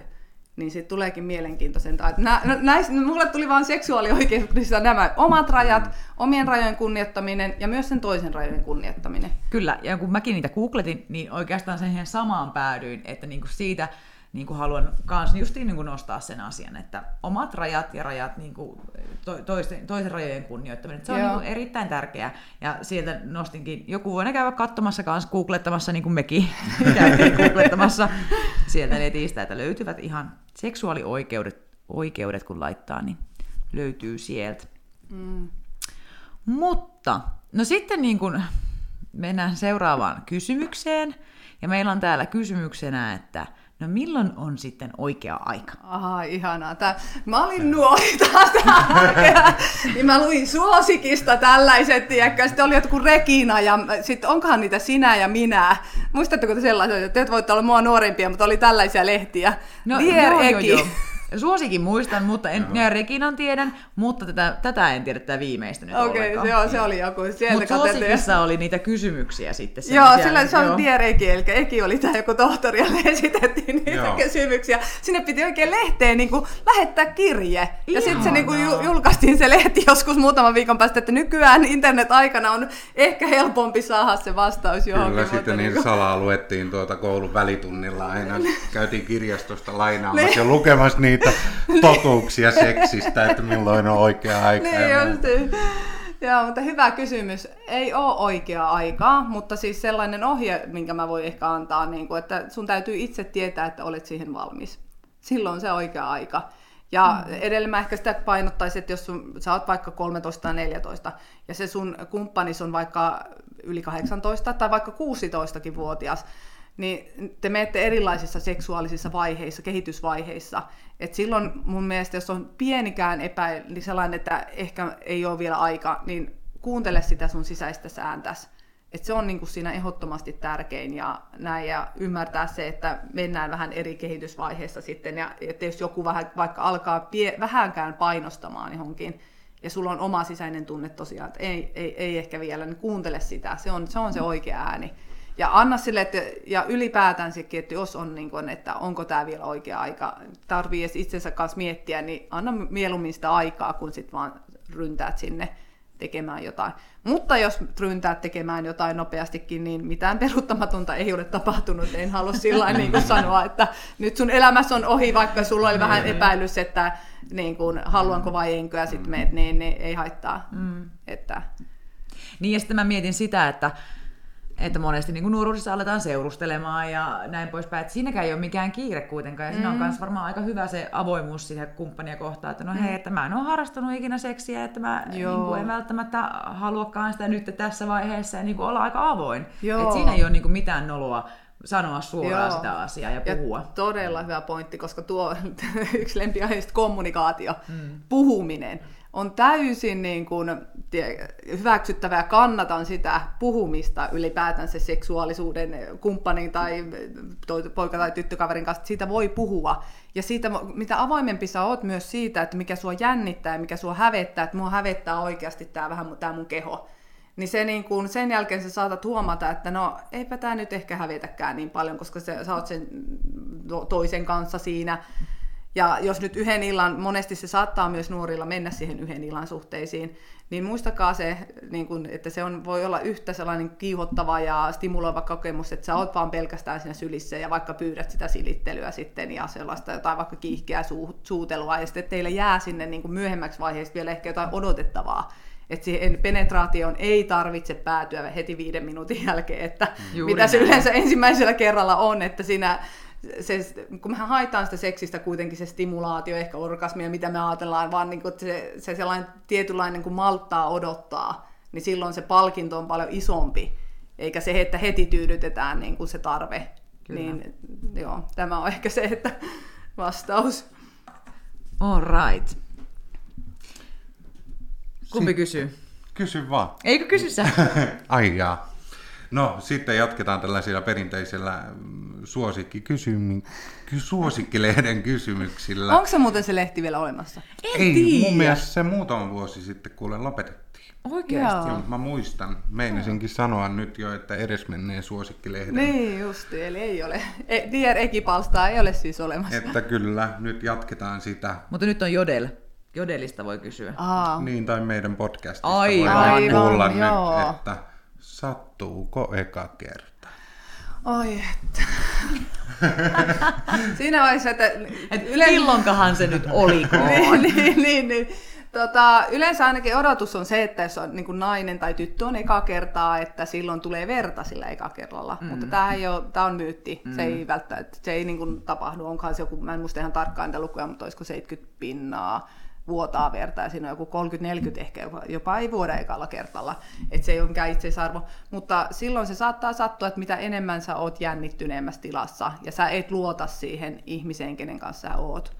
[SPEAKER 3] niin sitten tuleekin mielenkiintoisempaa. Nä, näis, mulle tuli vain seksuaalioikeuksissa nämä omat rajat, omien rajojen kunnioittaminen ja myös sen toisen rajojen kunnioittaminen.
[SPEAKER 1] Kyllä, ja kun mäkin niitä googletin, niin oikeastaan siihen samaan päädyin, että niinku siitä niin kuin haluan myös just niin kuin nostaa sen asian, että omat rajat ja rajat, niin kuin to, toisten, toisen rajojen kunnioittaminen, se on niin kuin erittäin tärkeää. Ja sieltä nostinkin, joku voi käydä katsomassa kanssa, googlettamassa niin kuin mekin käytiin googlettamassa sieltä netistä, että löytyvät ihan seksuaalioikeudet, oikeudet kun laittaa, niin löytyy sieltä. Mm. Mutta, no sitten niin kuin mennään seuraavaan kysymykseen. Ja meillä on täällä kysymyksenä, että No milloin on sitten oikea aika?
[SPEAKER 3] Aha, ihanaa. Tää, mä olin nuori taas niin mä luin suosikista tällaiset, tiedätkö? Sitten oli jotkut Regina ja sitten onkohan niitä sinä ja minä. Muistatteko te sellaisia, että te voitte olla mua nuorempia, mutta oli tällaisia lehtiä.
[SPEAKER 1] No, Dear joo. Joo, joo. Suosikin muistan, mutta en, ja Reginan tiedän, mutta tätä, tätä en tiedä tätä viimeistä nyt
[SPEAKER 3] Okei, okay, joo, se oli joku. Mutta
[SPEAKER 1] suosikissa oli niitä kysymyksiä sitten.
[SPEAKER 3] Sen joo, sillä se on Dear Eki, eli Eki oli tämä joku tohtori, jolle esitettiin niitä joo. kysymyksiä. Sinne piti oikein lehteen niin kuin, lähettää kirje. Ja sitten se niin kuin, julkaistiin se lehti joskus muutaman viikon päästä, että nykyään internet-aikana on ehkä helpompi saada se vastaus johonkin.
[SPEAKER 2] Kyllä, sitten niin, niin salaa luettiin tuota koulun välitunnilla aina. Käytiin kirjastosta lainaamassa ja lukemassa niitä niitä totuuksia seksistä, että milloin on oikea aika.
[SPEAKER 3] Niin just. Joo, mutta hyvä kysymys. Ei ole oikea aikaa, mutta siis sellainen ohje, minkä mä voin ehkä antaa, niin kuin, että sun täytyy itse tietää, että olet siihen valmis. Silloin se oikea aika. Ja mm. edelleen mä ehkä sitä painottaisin, että jos sun, sä oot vaikka 13 tai 14 ja se sun kumppanis on vaikka yli 18 tai vaikka 16-vuotias, niin te menette erilaisissa seksuaalisissa vaiheissa, kehitysvaiheissa. Et silloin mun mielestä, jos on pienikään epäily, niin sellainen, että ehkä ei ole vielä aika, niin kuuntele sitä sun sisäistä sääntäs. Et se on niinku siinä ehdottomasti tärkein ja näin, ja ymmärtää se, että mennään vähän eri kehitysvaiheissa sitten, ja että jos joku vähän, vaikka alkaa pie, vähänkään painostamaan johonkin, ja sulla on oma sisäinen tunne tosiaan, että ei, ei, ei ehkä vielä, niin kuuntele sitä, se on se, on se oikea ääni. Ja anna sille, että, ja ylipäätään sekin, että jos on, niin kuin, että onko tämä vielä oikea aika, tarvii edes itsensä kanssa miettiä, niin anna mieluummin sitä aikaa, kun sitten vaan ryntäät sinne tekemään jotain. Mutta jos ryntäät tekemään jotain nopeastikin, niin mitään peruuttamatonta ei ole tapahtunut. En halua sillä niin kuin sanoa, että nyt sun elämässä on ohi, vaikka sulla oli vähän epäilys, että niin kuin, haluanko vai enkö, ja sitten meet, niin, niin ei haittaa. Mm. Että...
[SPEAKER 1] Niin, ja sitten mä mietin sitä, että että monesti niin nuoruudessa aletaan seurustelemaan ja näin poispäin. Että siinäkään ei ole mikään kiire kuitenkaan. Ja mm. siinä on myös varmaan aika hyvä se avoimuus siihen kumppania kohtaan, että no hei, mm. että mä en ole harrastanut ikinä seksiä, että mä niin kuin, en välttämättä haluakaan sitä nyt tässä vaiheessa ja niin kuin olla aika avoin. Että siinä ei ole niin kuin mitään noloa sanoa suoraan Joo. sitä asiaa ja puhua. Ja
[SPEAKER 3] todella hyvä pointti, koska tuo yksi lempiaiheista kommunikaatio, mm. puhuminen on täysin niin kuin, hyväksyttävää ja kannatan sitä puhumista ylipäätään se seksuaalisuuden kumppanin tai poika- tai tyttökaverin kanssa, siitä voi puhua. Ja siitä, mitä avoimempi sä oot myös siitä, että mikä sua jännittää ja mikä sua hävettää, että mua hävettää oikeasti tämä vähän tämä mun keho. Niin se niin kun, sen jälkeen sä saatat huomata, että no eipä tämä nyt ehkä hävetäkään niin paljon, koska sä, sä oot sen toisen kanssa siinä ja jos nyt yhden illan, monesti se saattaa myös nuorilla mennä siihen yhden illan suhteisiin, niin muistakaa se, niin kun, että se on, voi olla yhtä sellainen kiihottava ja stimuloiva kokemus, että sä oot vaan pelkästään siinä sylissä ja vaikka pyydät sitä silittelyä sitten ja sellaista jotain vaikka kiihkeää suu, suutelua ja sitten teille jää sinne niin kuin myöhemmäksi vaiheessa vielä ehkä jotain odotettavaa. Että siihen penetraatioon ei tarvitse päätyä heti viiden minuutin jälkeen, että Juuri mitä se yleensä ensimmäisellä kerralla on, että siinä se, kun mehän haetaan sitä seksistä kuitenkin se stimulaatio, ehkä orgasmia, mitä me ajatellaan, vaan niin kuin, että se, se sellainen tietynlainen kun malttaa odottaa, niin silloin se palkinto on paljon isompi, eikä se, että heti tyydytetään niin kuin se tarve. Kyllä. Niin joo, tämä on ehkä se, että vastaus.
[SPEAKER 1] All right. Kumpi kysyy?
[SPEAKER 2] Kysy vaan.
[SPEAKER 1] Eikö kysy sä?
[SPEAKER 2] Ai jaa. No, sitten jatketaan tällaisilla perinteisillä mm, suosikkikysymyksillä, suosikkilehden kysymyksillä.
[SPEAKER 3] Onko se muuten se lehti vielä olemassa?
[SPEAKER 1] En
[SPEAKER 2] Ei,
[SPEAKER 1] tiedä.
[SPEAKER 2] mun mielestä se muutama vuosi sitten kuule lopetettiin.
[SPEAKER 1] Oikeasti.
[SPEAKER 3] Joo.
[SPEAKER 2] Mä muistan, meinasinkin sanoa nyt jo, että edesmenneen suosikkilehden.
[SPEAKER 3] Niin justi, eli ei ole. E, Dier Ekipalstaa ei ole siis olemassa.
[SPEAKER 2] Että kyllä, nyt jatketaan sitä.
[SPEAKER 1] Mutta nyt on Jodel. Jodelista voi kysyä.
[SPEAKER 3] Aa,
[SPEAKER 2] Niin, tai meidän podcastista
[SPEAKER 1] Aivan.
[SPEAKER 3] Aivan,
[SPEAKER 2] kuulla
[SPEAKER 3] joo.
[SPEAKER 2] nyt, että sattuuko eka kerta.
[SPEAKER 3] oi että. Siinä vaiheessa, että
[SPEAKER 1] Et
[SPEAKER 3] yleensä,
[SPEAKER 1] milloinkahan se nyt olikoon?
[SPEAKER 3] niin, niin, niin, niin. Tota, yleensä ainakin odotus on se, että jos on niin nainen tai tyttö on eka kertaa, että silloin tulee verta sillä eka kerralla. Mm. Mutta tämä, ei ole, tämä on myytti. Mm. Se ei välttämättä, se ei niin kuin tapahdu. Onkohan se joku, mä en muista ihan tarkkaan niitä lukuja, mutta olisiko 70 pinnaa vuotaa verta ja siinä on joku 30-40 ehkä jopa, jopa ei vuoda ekalla kertalla, että se ei ole mikään itseisarvo, mutta silloin se saattaa sattua, että mitä enemmän sä oot jännittyneemmässä tilassa ja sä et luota siihen ihmiseen, kenen kanssa sä oot,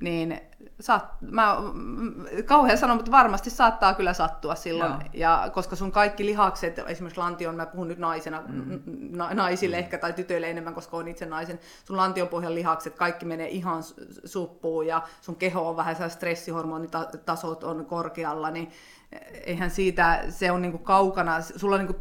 [SPEAKER 3] niin saat, mä, mm, kauhean sanon, mutta varmasti saattaa kyllä sattua silloin,
[SPEAKER 1] Joo.
[SPEAKER 3] ja koska sun kaikki lihakset, esimerkiksi lantion, mä puhun nyt naisena, mm. na, naisille ehkä tai tytöille enemmän, koska on itse naisen, sun lantionpohjan lihakset, kaikki menee ihan su- suppuun ja sun keho on vähän stressihormonitasot on korkealla, niin eihän siitä, se on niinku kaukana, sulla niinku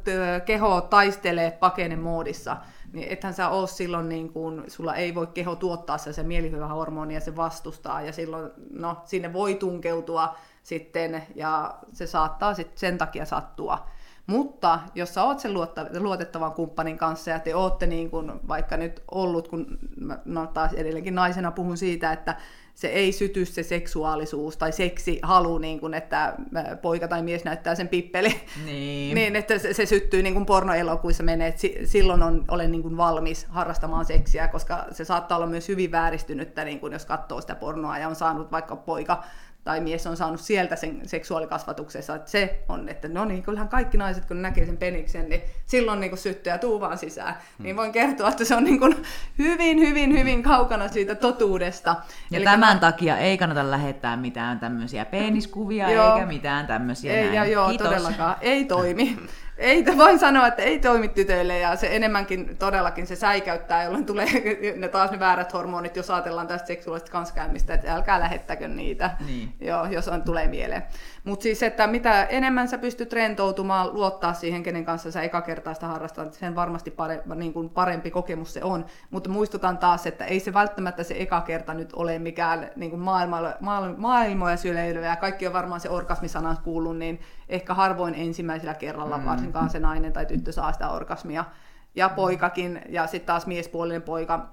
[SPEAKER 3] keho taistelee pakene moodissa, niin ethän sä oo silloin, niin kuin, sulla ei voi keho tuottaa se, se mielihyvähormoni ja se vastustaa, ja silloin no, sinne voi tunkeutua sitten, ja se saattaa sitten sen takia sattua. Mutta jos sä oot sen luotettavan kumppanin kanssa ja te ootte niin kuin vaikka nyt ollut, kun mä no taas edelleenkin naisena puhun siitä, että se ei syty se seksuaalisuus tai seksi halu, niin kuin, että poika tai mies näyttää sen pippeli.
[SPEAKER 1] Niin.
[SPEAKER 3] Niin, että se, se syttyy niin kuin pornoelokuissa menee, että si, silloin on, olen niin kuin valmis harrastamaan seksiä, koska se saattaa olla myös hyvin vääristynyttä, niin kuin jos katsoo sitä pornoa ja on saanut vaikka poika tai mies on saanut sieltä sen seksuaalikasvatuksessa, että se on, että no niin, kyllähän kaikki naiset, kun näkee sen peniksen, niin silloin niin kuin syttyy ja tuu vaan sisään. Hmm. Niin voin kertoa, että se on niin kuin hyvin, hyvin, hyvin kaukana siitä totuudesta.
[SPEAKER 1] Ja
[SPEAKER 3] Eli
[SPEAKER 1] tämän takia ei kannata lähettää mitään tämmöisiä peeniskuvia
[SPEAKER 3] Joo.
[SPEAKER 1] eikä mitään tämmöisiä
[SPEAKER 3] Ei,
[SPEAKER 1] näin.
[SPEAKER 3] ja joo,
[SPEAKER 1] Kiitos.
[SPEAKER 3] todellakaan. Ei toimi. Ei, voin sanoa, että ei toimi tytöille ja se enemmänkin todellakin se säikäyttää, jolloin tulee ne taas ne väärät hormonit, jos ajatellaan tästä seksuaalista kanssakäymistä, että älkää lähettäkö niitä,
[SPEAKER 1] Niin.
[SPEAKER 3] joo, jos on, tulee mieleen. Mutta siis, että mitä enemmän sä pystyt rentoutumaan, luottaa siihen, kenen kanssa sä eka kertaa sitä harrastat, sen varmasti parempi, niin kuin parempi kokemus se on. Mutta muistutan taas, että ei se välttämättä se eka kerta nyt ole mikään niin kuin maailma, maailmoja syleilyä, ja kaikki on varmaan se orgasmisana kuullut, niin ehkä harvoin ensimmäisellä kerralla mm. varsinkaan se nainen tai tyttö saa sitä orgasmia. Ja poikakin, ja sitten taas miespuolinen poika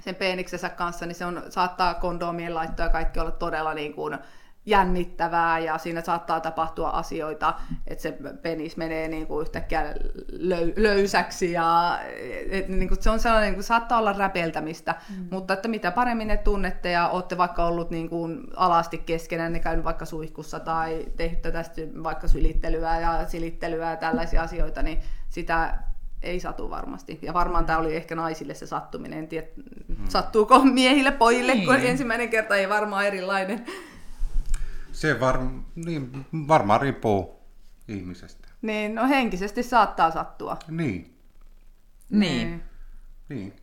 [SPEAKER 3] sen peeniksensä kanssa, niin se on, saattaa kondomien laitto ja kaikki olla todella niin kuin jännittävää ja siinä saattaa tapahtua asioita, että se penis menee niin kuin yhtäkkiä löy- löysäksi ja et, niin kuin se on sellainen, niin kuin, saattaa olla räpeltämistä, mm. mutta että mitä paremmin ne tunnette ja olette vaikka ollut niin kuin alasti keskenään, niin käynyt vaikka suihkussa tai tehnyt tästä vaikka sylittelyä ja silittelyä ja tällaisia asioita, niin sitä ei satu varmasti. Ja varmaan tämä oli ehkä naisille se sattuminen. En tiedä, sattuuko miehille, pojille, niin. kun ensimmäinen kerta ei varmaan erilainen.
[SPEAKER 2] Se var, niin, varmaan riippuu ihmisestä.
[SPEAKER 3] Niin, no henkisesti saattaa sattua.
[SPEAKER 2] Niin,
[SPEAKER 1] Niin.
[SPEAKER 2] niin.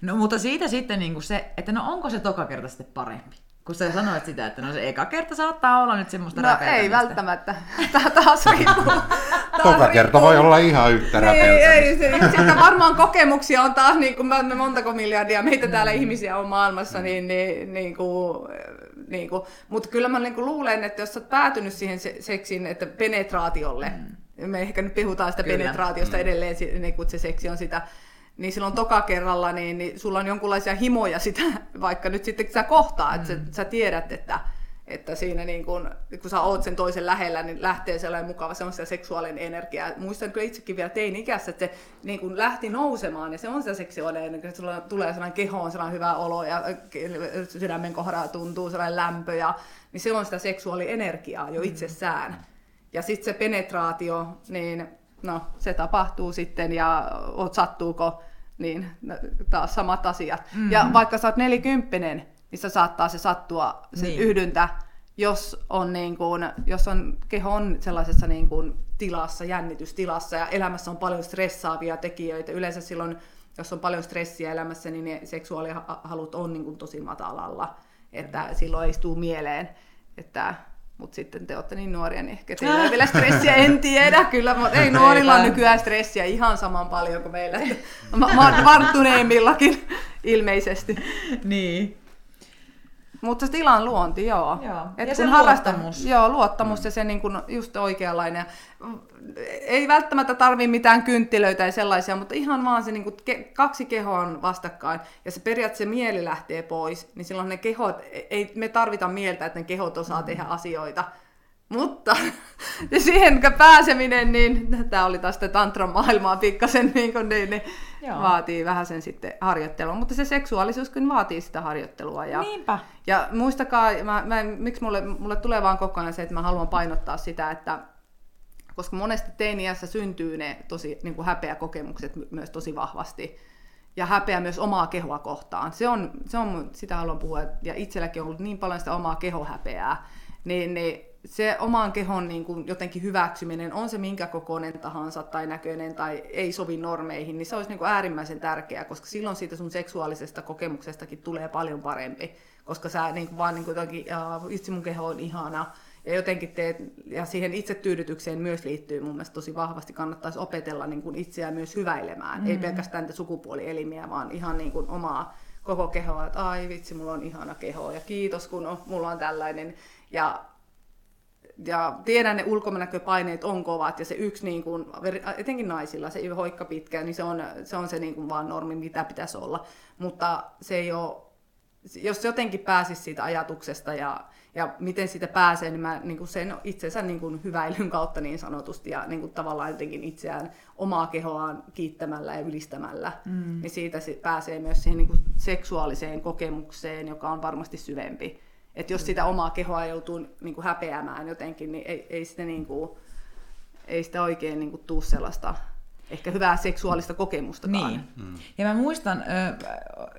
[SPEAKER 1] No mutta siitä sitten niin kuin se, että no onko se toka kerta sitten parempi? Kun sä sanoit sitä, että no se eka kerta saattaa olla nyt semmoista
[SPEAKER 3] No ei välttämättä. Tää taas riippuu. Taas
[SPEAKER 2] Toka kerta voi olla ihan yhtä
[SPEAKER 3] Ei, ei, se, sitten varmaan kokemuksia on taas, niin kuin me montako miljardia meitä täällä ihmisiä on maailmassa, niin, niin, niin kuin, niin kuin, mutta kyllä mä niin kuin luulen, että jos sä oot päätynyt siihen se- seksiin, että penetraatiolle, mm. me ehkä nyt puhutaan sitä
[SPEAKER 1] Kyllä.
[SPEAKER 3] penetraatiosta edelleen, si- niin kun se seksi on sitä, niin silloin toka kerralla, niin, niin sulla on jonkunlaisia himoja sitä, vaikka nyt sitten sä kohtaa, että sä, sä tiedät, että, että siinä niin kun, kun sä oot sen toisen lähellä, niin lähtee sellainen mukava semmoista seksuaalinen energia. Muistan kyllä itsekin vielä teini-ikässä, että se niin kun lähti nousemaan ja se on sitä seksuaalinen energia, että sulla tulee sellainen kehoon sellainen hyvä olo ja sydämen kohdalla tuntuu sellainen lämpö ja niin se on sitä seksuaalienergiaa jo itsessään. Ja sitten se penetraatio, niin no se tapahtuu sitten ja oot sattuuko, niin taas samat asiat. Mm-hmm. Ja vaikka sä oot nelikymppinen, missä saattaa se sattua se
[SPEAKER 1] Niin.
[SPEAKER 3] niin. yhdyntä, jos, on niin kuin, jos on, keho on sellaisessa niin kuin tilassa, jännitystilassa ja elämässä on paljon stressaavia tekijöitä. Yleensä silloin, jos on paljon stressiä elämässä, niin ne seksuaalihalut on niin kuin tosi matalalla. Että silloin ei tule mieleen, että mutta sitten te olette niin nuoria, niin ehkä teillä ei vielä stressiä, en tiedä kyllä, mutta ei nuorilla on nykyään stressiä ihan saman paljon kuin meillä, varttuneemmillakin ilmeisesti.
[SPEAKER 1] Niin.
[SPEAKER 3] Mutta se tilan luonti, joo.
[SPEAKER 1] Joo.
[SPEAKER 3] Et
[SPEAKER 1] Ja se luottamus.
[SPEAKER 3] Joo, luottamus mm. ja se niin kun just oikeanlainen. Ei välttämättä tarvi mitään kynttilöitä ja sellaisia, mutta ihan vaan se niin kun ke- kaksi kehoa on vastakkain ja se periaatteessa mieli lähtee pois, niin silloin ne kehot, ei me tarvita mieltä, että ne kehot osaa mm. tehdä asioita. Mutta siihen pääseminen, niin tämä oli taas sitä tantran maailmaa pikkasen, niin, kuin, niin, niin
[SPEAKER 1] Joo.
[SPEAKER 3] vaatii vähän sen sitten harjoittelua. Mutta se seksuaalisuus kyllä vaatii sitä harjoittelua. Ja,
[SPEAKER 1] Niinpä.
[SPEAKER 3] ja muistakaa, mä, mä, miksi mulle, mulle tulee vaan koko ajan se, että mä haluan painottaa sitä, että koska monesti teiniässä syntyy ne tosi niin kuin häpeäkokemukset my- myös tosi vahvasti. Ja häpeä myös omaa kehoa kohtaan. Se on, se on, sitä haluan puhua. Ja itselläkin on ollut niin paljon sitä omaa kehohäpeää. Niin, niin se oman kehon niin kuin jotenkin hyväksyminen, on se minkä kokoinen tahansa tai näköinen tai ei sovi normeihin, niin se olisi niin kuin äärimmäisen tärkeää, koska silloin siitä sun seksuaalisesta kokemuksestakin tulee paljon parempi. Koska sä niin kuin vaan niin kuin jotenkin, "Aa, itse mun keho on ihana, ja jotenkin teet, ja siihen itsetyydytykseen myös liittyy mun mielestä tosi vahvasti, kannattaisi opetella niin kuin itseään myös hyväilemään. Mm. Ei pelkästään sukupuolielimiä, vaan ihan niin kuin omaa koko kehoa, että ai vitsi, mulla on ihana keho, ja kiitos kun on, mulla on tällainen. Ja ja tiedän, ne ulkonäköpaineet on kovat, ja se yksi, niin kuin, etenkin naisilla, se hoikka pitkä, niin se on se, on se niin kuin vaan normi, mitä pitäisi olla. Mutta se ei ole, jos jotenkin pääsisi siitä ajatuksesta ja, ja miten siitä pääsee, niin mä niin kuin sen itsensä niin kuin hyväilyn kautta niin sanotusti, ja niin kuin tavallaan jotenkin itseään omaa kehoaan kiittämällä ja ylistämällä, mm. niin siitä se pääsee myös siihen niin kuin seksuaaliseen kokemukseen, joka on varmasti syvempi. Että jos sitä omaa kehoa joutuu niin kuin häpeämään jotenkin, niin ei, ei, sitä, niin kuin, ei sitä oikein niin kuin, tuu sellaista ehkä hyvää seksuaalista kokemustakaan.
[SPEAKER 1] Niin. Mm. Ja mä muistan, ö,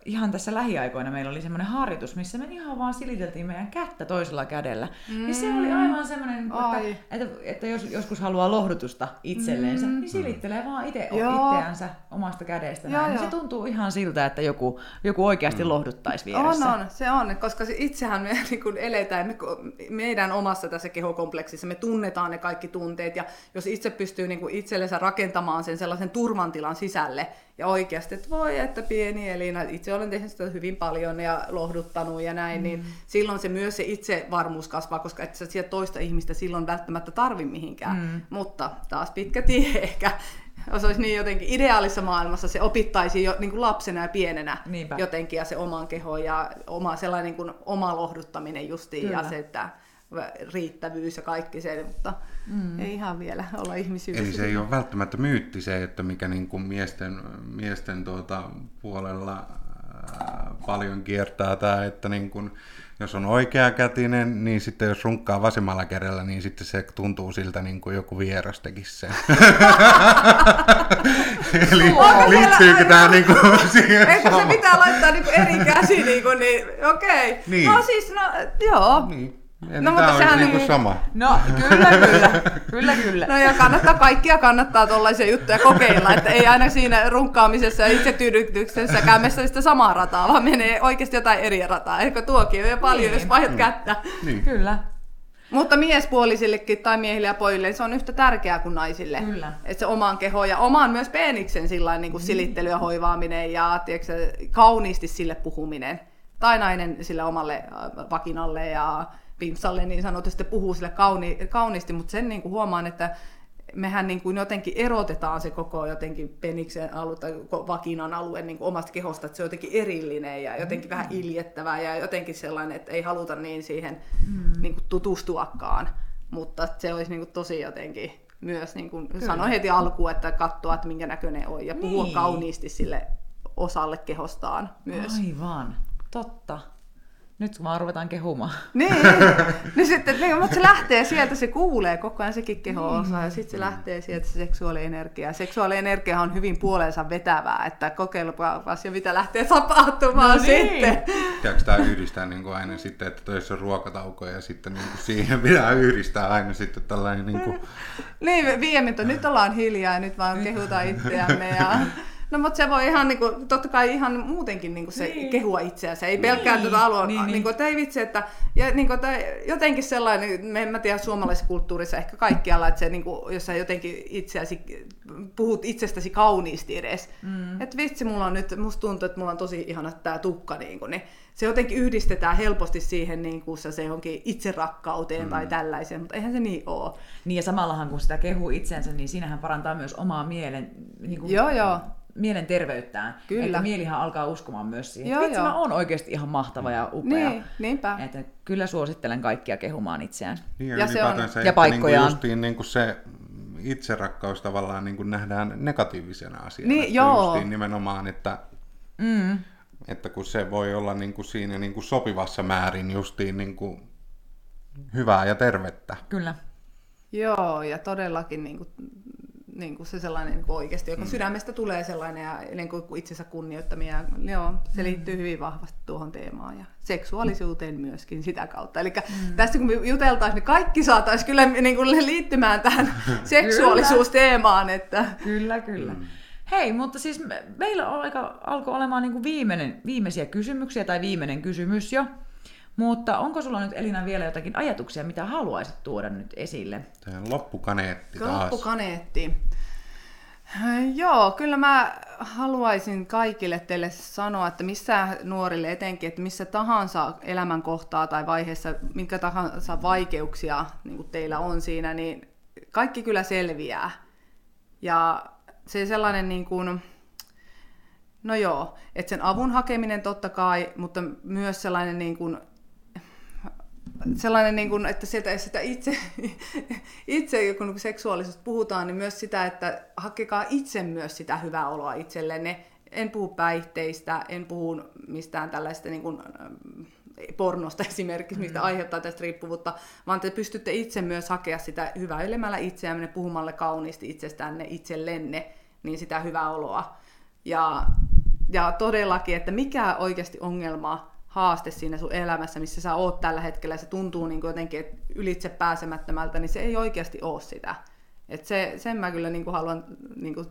[SPEAKER 1] ihan tässä lähiaikoina meillä oli semmoinen harjoitus, missä me ihan vaan siliteltiin meidän kättä toisella kädellä. Mm. Niin se oli aivan semmoinen,
[SPEAKER 3] Ai.
[SPEAKER 1] että, että, että jos joskus haluaa lohdutusta itselleensä, mm. niin silittelee vaan itse itseänsä omasta kädestä.
[SPEAKER 3] Joo,
[SPEAKER 1] Näin. Niin
[SPEAKER 3] joo.
[SPEAKER 1] Se tuntuu ihan siltä, että joku, joku oikeasti mm. lohduttaisi
[SPEAKER 3] On,
[SPEAKER 1] vieressä.
[SPEAKER 3] on, se on, koska se itsehän me niin kun eletään me, meidän omassa tässä kehokompleksissa, me tunnetaan ne kaikki tunteet, ja jos itse pystyy niin kuin itsellensä rakentamaan sen sellaisen turvantilan sisälle, ja oikeasti, että voi, että pieni Elina, itse olen tehnyt sitä hyvin paljon ja lohduttanut ja näin, mm. niin silloin se myös se itsevarmuus kasvaa, koska et sä sieltä toista ihmistä silloin välttämättä tarvi mihinkään. Mm. Mutta taas pitkä tie ehkä, jos olisi niin jotenkin ideaalissa maailmassa, se opittaisi jo niin kuin lapsena ja pienenä
[SPEAKER 1] Niinpä.
[SPEAKER 3] jotenkin ja se oman keho ja oma, sellainen niin kuin oma lohduttaminen justiin
[SPEAKER 1] Kyllä.
[SPEAKER 3] ja se, että riittävyys ja kaikki se, mutta mm. ei ihan vielä olla ihmisyydessä.
[SPEAKER 2] Eli se ei ole välttämättä myytti se, että mikä niin kuin miesten, miesten tuota puolella ää, paljon kiertää tämä, että niin kuin, jos on oikeakätinen, niin sitten jos runkkaa vasemmalla kädellä, niin sitten se tuntuu siltä niin kuin joku vieras tekisi sen. Eli
[SPEAKER 3] Onko
[SPEAKER 2] liittyykö tämä niin kuin siihen
[SPEAKER 3] Eikö se pitää laittaa niinku eri käsi, niinku, niin okei.
[SPEAKER 2] Niin.
[SPEAKER 3] No siis, no joo.
[SPEAKER 2] Niin.
[SPEAKER 3] No,
[SPEAKER 2] No,
[SPEAKER 3] mutta
[SPEAKER 2] tämä olisi
[SPEAKER 3] sehän
[SPEAKER 2] niin sama.
[SPEAKER 1] No kyllä, kyllä, kyllä, kyllä.
[SPEAKER 3] No ja kannattaa, kaikkia kannattaa tuollaisia juttuja kokeilla, että ei aina siinä runkkaamisessa ja itsetyydytyksessä käymessä sitä samaa rataa, vaan menee oikeasti jotain eri rataa. Eikö tuokin on jo paljon,
[SPEAKER 1] Niin.
[SPEAKER 3] jos vaihdat kättä.
[SPEAKER 2] Niin.
[SPEAKER 1] Kyllä.
[SPEAKER 3] Mutta miespuolisillekin tai miehille ja pojille se on yhtä tärkeää kuin naisille.
[SPEAKER 1] Kyllä.
[SPEAKER 3] Että se oman keho ja oman myös peeniksen sillä niin kuin silittely ja hoivaaminen ja tiedätkö, kauniisti sille puhuminen. Tai nainen sille omalle äh, vakinalle ja pimpsalle niin sanotusti puhuu sille kauni, kauniisti, mutta sen niin kuin huomaan, että mehän niin kuin jotenkin erotetaan se koko jotenkin peniksen alue tai vakinan alue niin kuin omasta kehosta, että se on jotenkin erillinen ja jotenkin vähän iljettävää ja jotenkin sellainen, että ei haluta niin siihen mm. niin kuin tutustuakaan. Mutta se olisi niin kuin tosi jotenkin myös, niin kuin sanoin heti alkuun, että katsoa, että minkä näköinen on ja puhua
[SPEAKER 1] Niin.
[SPEAKER 3] kauniisti sille osalle kehostaan myös.
[SPEAKER 1] Aivan, totta. Nyt vaan ruvetaan kehumaan.
[SPEAKER 3] Niin, niin sitten, niin, mutta se lähtee sieltä, se kuulee koko ajan sekin keho-osa ja sitten se lähtee sieltä se seksuaalienergia. Seksuaalienergia on hyvin puoleensa vetävää, että kokeilupas ja mitä lähtee tapahtumaan
[SPEAKER 1] No niin.
[SPEAKER 3] sitten.
[SPEAKER 2] Pitääkö tämä yhdistää niin kuin aina sitten, että töissä on ruokatauko ja sitten niin kuin siihen pitää yhdistää aina sitten tällainen niin kuin,
[SPEAKER 3] Niin, viemintö, nyt ollaan hiljaa ja nyt vaan kehutaan itseämme ja No mutta se voi ihan niinku, totta kai ihan muutenkin niinku se
[SPEAKER 1] Niin.
[SPEAKER 3] kehua itseänsä, ei pelkkää
[SPEAKER 1] Niin,
[SPEAKER 3] tätä alueen,
[SPEAKER 1] niin,
[SPEAKER 3] niin,
[SPEAKER 1] niin.
[SPEAKER 3] niinku, ei vitsi, että ja, niinku, että jotenkin sellainen, me en mä tiedä suomalaisessa kulttuurissa ehkä kaikkialla, että se niinku, jos sä jotenkin itseäsi, puhut itsestäsi kauniisti edes, mm. että vitsi, mulla on nyt, musta tuntuu, että mulla on tosi ihana tää tukka, niinku, niin se jotenkin yhdistetään helposti siihen niinku, se johonkin itserakkauteen mm. tai tällaiseen, mutta eihän se niin ole.
[SPEAKER 1] Niin ja samallahan kun sitä kehuu itsensä, niin siinähän parantaa myös omaa mielen, niin kuin,
[SPEAKER 3] Joo, joo.
[SPEAKER 1] Mielen terveyttään.
[SPEAKER 3] Kyllä.
[SPEAKER 1] Että mielihan alkaa uskomaan myös siihen.
[SPEAKER 3] Joo,
[SPEAKER 1] Joo, Vitsi,
[SPEAKER 3] joo.
[SPEAKER 1] mä oon oikeasti ihan mahtava ja upea.
[SPEAKER 3] Niin, niinpä.
[SPEAKER 1] Että kyllä suosittelen kaikkia kehumaan itseään.
[SPEAKER 2] niin
[SPEAKER 3] Ja
[SPEAKER 2] ja
[SPEAKER 3] se on-
[SPEAKER 2] se,
[SPEAKER 1] ja
[SPEAKER 2] että niin kuin
[SPEAKER 1] paikkojaan.
[SPEAKER 2] justiin niin kuin se itserakkaus tavallaan niin kuin nähdään negatiivisena asiana.
[SPEAKER 3] Niin,
[SPEAKER 2] Että
[SPEAKER 3] joo.
[SPEAKER 2] Justiin nimenomaan, että,
[SPEAKER 1] Mm.
[SPEAKER 2] että kun se voi olla niin kuin siinä niin kuin sopivassa määrin justiin niin kuin hyvää ja tervettä.
[SPEAKER 1] Kyllä.
[SPEAKER 3] Joo, ja todellakin niin kuin, niin kuin se sellainen niin kuin oikeasti, joka mm. sydämestä tulee sellainen ja niin kuin itsensä kunnioittaminen. Ja, joo, se liittyy hyvin vahvasti tuohon teemaan ja seksuaalisuuteen myöskin sitä kautta. Eli mm. tässä kun me juteltaisiin, niin kaikki saataisiin kyllä niin kuin liittymään tähän seksuaalisuusteemaan. Että,
[SPEAKER 1] Kyllä, kyllä. Mm. Hei, mutta siis me, meillä on aika, alkoi olemaan niin kuin viimeinen, viimeisiä kysymyksiä tai viimeinen kysymys jo. Mutta onko sulla nyt Elina vielä jotakin ajatuksia, mitä haluaisit tuoda nyt esille?
[SPEAKER 2] Tämä loppukaneetti taas.
[SPEAKER 3] Loppukaneetti. Joo, kyllä mä haluaisin kaikille teille sanoa, että missä nuorille etenkin, että missä tahansa elämänkohtaa tai vaiheessa, minkä tahansa vaikeuksia niin kuin teillä on siinä, niin kaikki kyllä selviää. Ja se sellainen niin kuin, no joo, että sen avun hakeminen totta kai, mutta myös sellainen niin kuin, sellainen, niin kuin, että sieltä sitä itse, itse, kun seksuaalisuudesta puhutaan, niin myös sitä, että hakekaa itse myös sitä hyvää oloa itsellenne. En puhu päihteistä, en puhu mistään tällaista niin kuin, ähm, pornosta esimerkiksi, mistä aiheuttaa tästä riippuvuutta, vaan te pystytte itse myös hakea sitä hyväilemällä itseänne, puhumalle kauniisti itsestänne itsellenne, niin sitä hyvää oloa. Ja, ja todellakin, että mikä oikeasti ongelma, haaste siinä sun elämässä, missä sä oot tällä hetkellä, se tuntuu niin kuin jotenkin että ylitse pääsemättömältä, niin se ei oikeasti ole sitä. Et se, sen mä kyllä niin kuin haluan niin kuin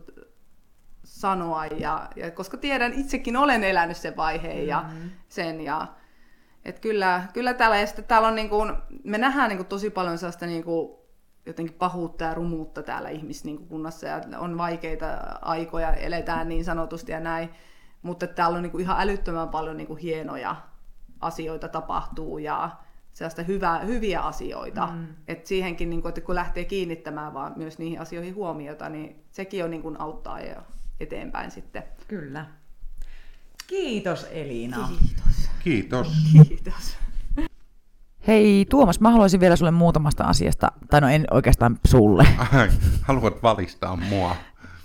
[SPEAKER 3] sanoa, ja, ja, koska tiedän, itsekin olen elänyt sen vaiheen ja sen, ja et kyllä, kyllä täällä, ja sitten täällä on niin kuin, me nähdään niin kuin tosi paljon sellaista niin kuin, jotenkin pahuutta ja rumuutta täällä ihmiskunnassa, ja on vaikeita aikoja, eletään niin sanotusti ja näin, mutta täällä on niin kuin ihan älyttömän paljon niin kuin hienoja asioita tapahtuu ja sellaista hyvää, hyviä asioita. Mm. Et siihenkin, niin kuin, että kun lähtee kiinnittämään vaan myös niihin asioihin huomiota, niin sekin on niin kuin auttaa ja eteenpäin sitten.
[SPEAKER 1] Kyllä. Kiitos Elina.
[SPEAKER 3] Kiitos.
[SPEAKER 2] Kiitos.
[SPEAKER 3] Kiitos.
[SPEAKER 1] Hei Tuomas, mä haluaisin vielä sulle muutamasta asiasta, tai no en oikeastaan sulle.
[SPEAKER 2] Ai, haluat valistaa mua.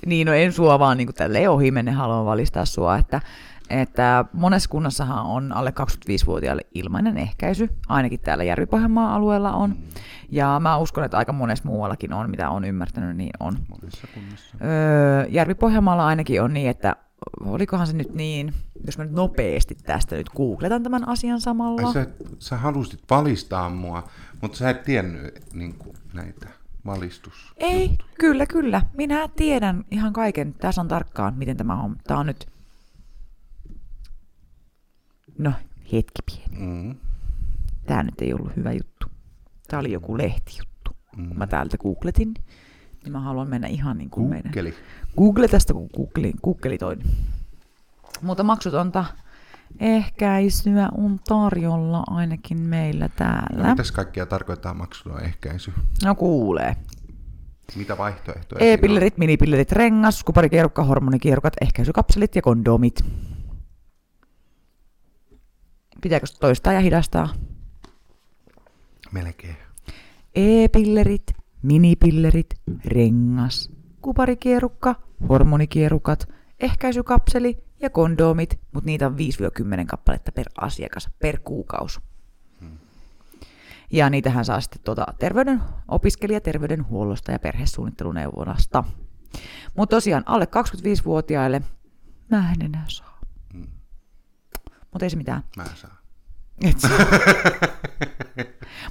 [SPEAKER 1] Niin, no en sua vaan niin tälle ohimennen haluan valistaa sua, että, että monessa kunnassahan on alle 25-vuotiaille ilmainen ehkäisy, ainakin täällä järvi alueella on. Ja mä uskon, että aika monessa muuallakin on, mitä on ymmärtänyt, niin on.
[SPEAKER 2] Monessa kunnassa.
[SPEAKER 1] Öö, järvi ainakin on niin, että olikohan se nyt niin, jos mä nyt nopeasti tästä nyt googletan tämän asian samalla.
[SPEAKER 2] Ai sä, sä halusit valistaa mua, mutta sä et tiennyt niin kuin, näitä valistus.
[SPEAKER 1] Ei, kyllä, kyllä. Minä tiedän ihan kaiken tasan tarkkaan, miten tämä on. Tämä on nyt... No, hetki pieni.
[SPEAKER 2] Mm.
[SPEAKER 1] Tämä nyt ei ollut hyvä juttu. Tämä oli joku lehtijuttu. Mm. Kun mä täältä googletin, niin mä haluan mennä ihan niin kuin meidän... Google tästä, kun Google, googleitoin. Mutta maksutonta ehkäisyä on tarjolla ainakin meillä
[SPEAKER 2] No,
[SPEAKER 1] täällä.
[SPEAKER 2] mitäs kaikkea tarkoittaa maksuton ehkäisy?
[SPEAKER 1] No kuulee.
[SPEAKER 2] Mitä vaihtoehtoja?
[SPEAKER 1] E-pillerit, minipillerit, rengas, kuparikierukka, hormonikierukat, ehkäisykapselit ja kondomit. Pitääkö toistaa ja hidastaa?
[SPEAKER 2] Melkein.
[SPEAKER 1] E-pillerit, minipillerit, rengas, kuparikierukka, hormonikierukat, ehkäisykapseli ja kondomit, mutta niitä on 5-10 kappaletta per asiakas per kuukausi. Ja niitähän saa sitten tuota terveyden, opiskelija terveydenhuollosta ja perhesuunnitteluneuvonnasta. Mutta tosiaan alle 25-vuotiaille mä en enää saa.
[SPEAKER 2] Mm.
[SPEAKER 1] Mutta ei se mitään.
[SPEAKER 2] Mä saan.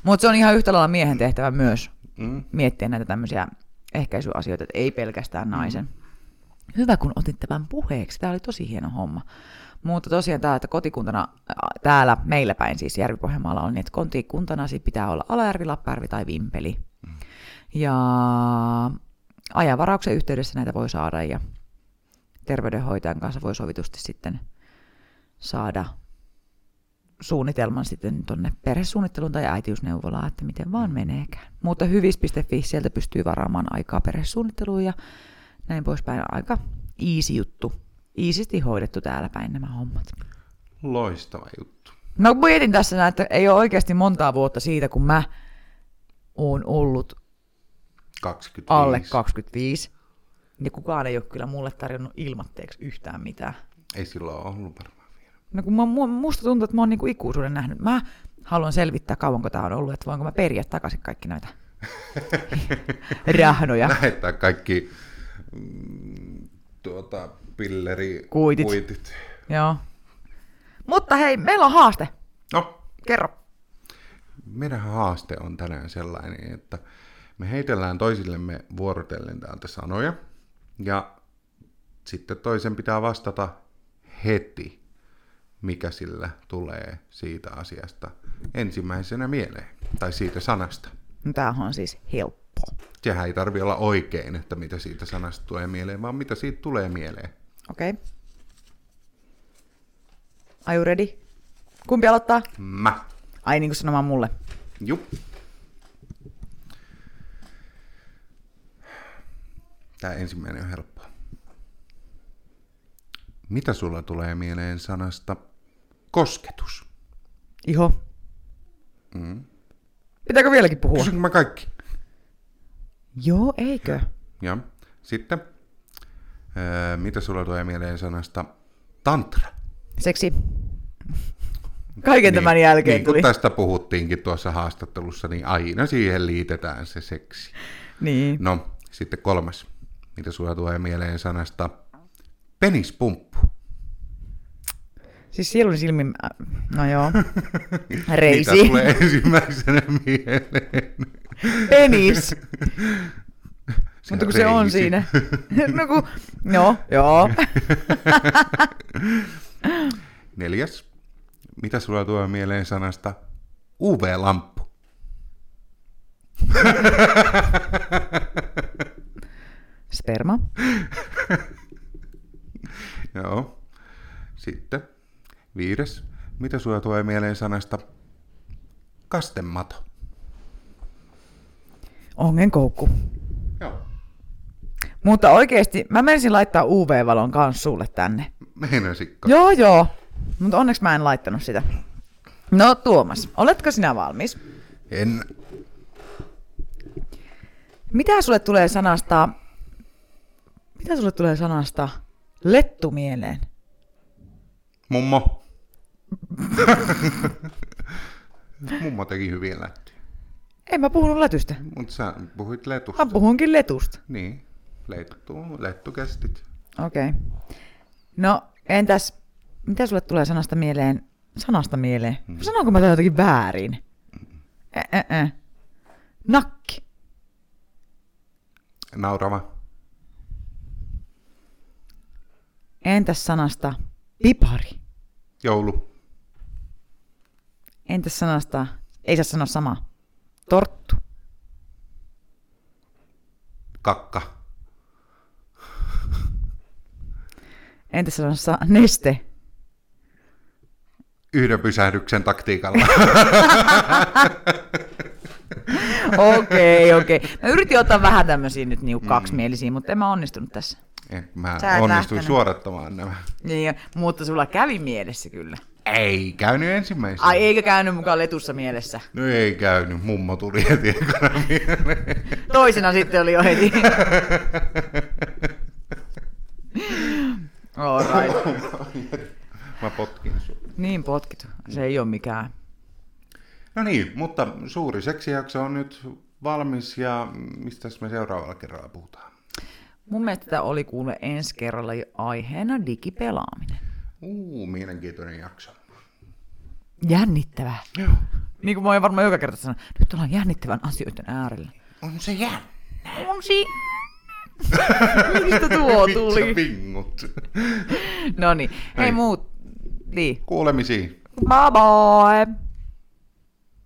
[SPEAKER 1] Mutta se on ihan yhtä lailla miehen tehtävä myös
[SPEAKER 2] Mm.
[SPEAKER 1] miettiä näitä tämmöisiä ehkäisyasioita, että ei pelkästään naisen. Hyvä, kun otit tämän puheeksi. Tämä oli tosi hieno homma. Mutta tosiaan tämä, että kotikuntana ää, täällä meillä päin, siis järvi on niin, että kotikuntana sit pitää olla Alajärvi, Lappajärvi tai Vimpeli. Ja ajanvarauksen yhteydessä näitä voi saada ja terveydenhoitajan kanssa voi sovitusti sitten saada suunnitelman sitten tuonne perhesuunnitteluun tai äitiysneuvolaan, että miten vaan meneekään. Mutta hyvis.fi, sieltä pystyy varaamaan aikaa perhesuunnitteluun ja näin poispäin. Aika easy juttu. Iisisti hoidettu täällä päin nämä hommat.
[SPEAKER 2] Loistava juttu.
[SPEAKER 1] No mietin tässä, näin, että ei ole oikeasti montaa vuotta siitä, kun mä oon ollut
[SPEAKER 2] 25.
[SPEAKER 1] alle 25. Ja kukaan ei ole kyllä mulle tarjonnut ilmatteeksi yhtään mitään.
[SPEAKER 2] Ei silloin ole ollut varmaan.
[SPEAKER 1] No kun mä, mu- musta tuntuu, että mä oon niinku ikuisuuden nähnyt. Mä haluan selvittää, kauanko tää on ollut, että voinko mä periä takaisin kaikki näitä rahnoja.
[SPEAKER 2] Lähettää kaikki mm, tuota, pilleri
[SPEAKER 1] Kuitit.
[SPEAKER 2] kuitit.
[SPEAKER 1] Joo. Mutta hei, meillä on haaste.
[SPEAKER 2] No,
[SPEAKER 1] Kerro.
[SPEAKER 2] meidän haaste on tänään sellainen, että me heitellään toisillemme vuorotellen täältä sanoja, ja sitten toisen pitää vastata heti, mikä sillä tulee siitä asiasta ensimmäisenä mieleen, tai siitä sanasta.
[SPEAKER 1] No, tämähän on siis helppo.
[SPEAKER 2] Sehän ei tarvi olla oikein, että mitä siitä sanasta tulee mieleen, vaan mitä siitä tulee mieleen.
[SPEAKER 1] Okei. Okay. Are you ready? Kumpi aloittaa?
[SPEAKER 2] Mä.
[SPEAKER 1] Ai niin kuin sanomaan mulle.
[SPEAKER 2] Jup. Tämä ensimmäinen on helppo. Mitä sulla tulee mieleen sanasta kosketus?
[SPEAKER 1] Iho.
[SPEAKER 2] Mm.
[SPEAKER 1] Pitääkö vieläkin puhua?
[SPEAKER 2] Kysynkö mä kaikki?
[SPEAKER 1] Joo, eikö?
[SPEAKER 2] Ja sitten, öö, mitä sulla tulee mieleen sanasta tantra?
[SPEAKER 1] Seksi. Kaiken tämän jälkeen
[SPEAKER 2] niin,
[SPEAKER 1] tuli.
[SPEAKER 2] kun tästä puhuttiinkin tuossa haastattelussa, niin aina siihen liitetään se seksi.
[SPEAKER 1] Niin.
[SPEAKER 2] No, sitten kolmas. Mitä sulla tulee mieleen sanasta penispumppu?
[SPEAKER 1] Siis sielun silmin, äh, no joo,
[SPEAKER 2] Mitä
[SPEAKER 1] reisi,
[SPEAKER 2] tulee ensimmäisenä mieleen?
[SPEAKER 1] penis, mutta kun se on
[SPEAKER 2] reisi.
[SPEAKER 1] siinä. no kun, joo, joo.
[SPEAKER 2] Neljäs. Mitä sulla tulee mieleen sanasta UV-lamppu?
[SPEAKER 1] Sperma,
[SPEAKER 2] Joo. Sitten viides. Mitä sulla tulee mieleen sanasta kastemato?
[SPEAKER 1] ongenkoukku.
[SPEAKER 2] Joo.
[SPEAKER 1] Mutta oikeesti, mä menisin laittaa UV-valon kanssa sulle tänne.
[SPEAKER 2] Meinasikko?
[SPEAKER 1] Joo, joo. Mutta onneksi mä en laittanut sitä. No Tuomas, oletko sinä valmis?
[SPEAKER 2] En.
[SPEAKER 1] Mitä sulle tulee sanasta, mitä sulle tulee sanasta lettu mieleen?
[SPEAKER 2] Mummo. Mummo teki hyviä lättyjä.
[SPEAKER 1] En mä puhunut letystä.
[SPEAKER 2] Mutta sä puhuit letusta.
[SPEAKER 1] Mä puhunkin letusta.
[SPEAKER 2] Niin. Lettu, lettukestit.
[SPEAKER 1] Okei. Okay. No, entäs, mitä sulle tulee sanasta mieleen? Sanasta mieleen? Mm. Sanoinko mä tämän jotenkin väärin? Ä, ä, ä. Nakki.
[SPEAKER 2] Naurava.
[SPEAKER 1] Entäs sanasta pipari?
[SPEAKER 2] Joulu.
[SPEAKER 1] Entäs sanasta, ei saa sanoa sama, torttu?
[SPEAKER 2] Kakka.
[SPEAKER 1] Entäs sanasta neste?
[SPEAKER 2] Yhden pysähdyksen taktiikalla.
[SPEAKER 1] Okei, okei. Mä yritin ottaa vähän tämmöisiä nyt niinku kaksimielisiä, mutta en mä onnistunut tässä.
[SPEAKER 2] Eh, Mä onnistuin
[SPEAKER 1] lähtenyt.
[SPEAKER 2] suorattamaan nämä.
[SPEAKER 1] Niin, mutta sulla kävi mielessä kyllä.
[SPEAKER 2] Ei käynyt ensimmäisenä.
[SPEAKER 1] Ai eikä käynyt mukaan letussa mielessä.
[SPEAKER 2] No ei käynyt. Mummo tuli heti ekana mieleen.
[SPEAKER 1] Toisena sitten oli jo heti. All right. Niin potkitu. Se ei ole mikään.
[SPEAKER 2] No niin, mutta suuri seksijakso on nyt valmis ja mistä me seuraavalla kerralla puhutaan?
[SPEAKER 1] Mun mielestä tämä oli kuule ensi kerralla jo aiheena digipelaaminen.
[SPEAKER 2] Uu, mielenkiintoinen jakso.
[SPEAKER 1] Jännittävää.
[SPEAKER 2] Joo.
[SPEAKER 1] Niin kuin mä oon varmaan joka kerta sanonut, nyt ollaan jännittävän asioiden äärellä.
[SPEAKER 2] On se jännä.
[SPEAKER 1] On si... Mistä tuo tuli?
[SPEAKER 2] pingut?
[SPEAKER 1] No niin, hei
[SPEAKER 2] Hei.
[SPEAKER 1] muut. Niin.
[SPEAKER 2] Kuulemisiin.
[SPEAKER 1] Bye bye!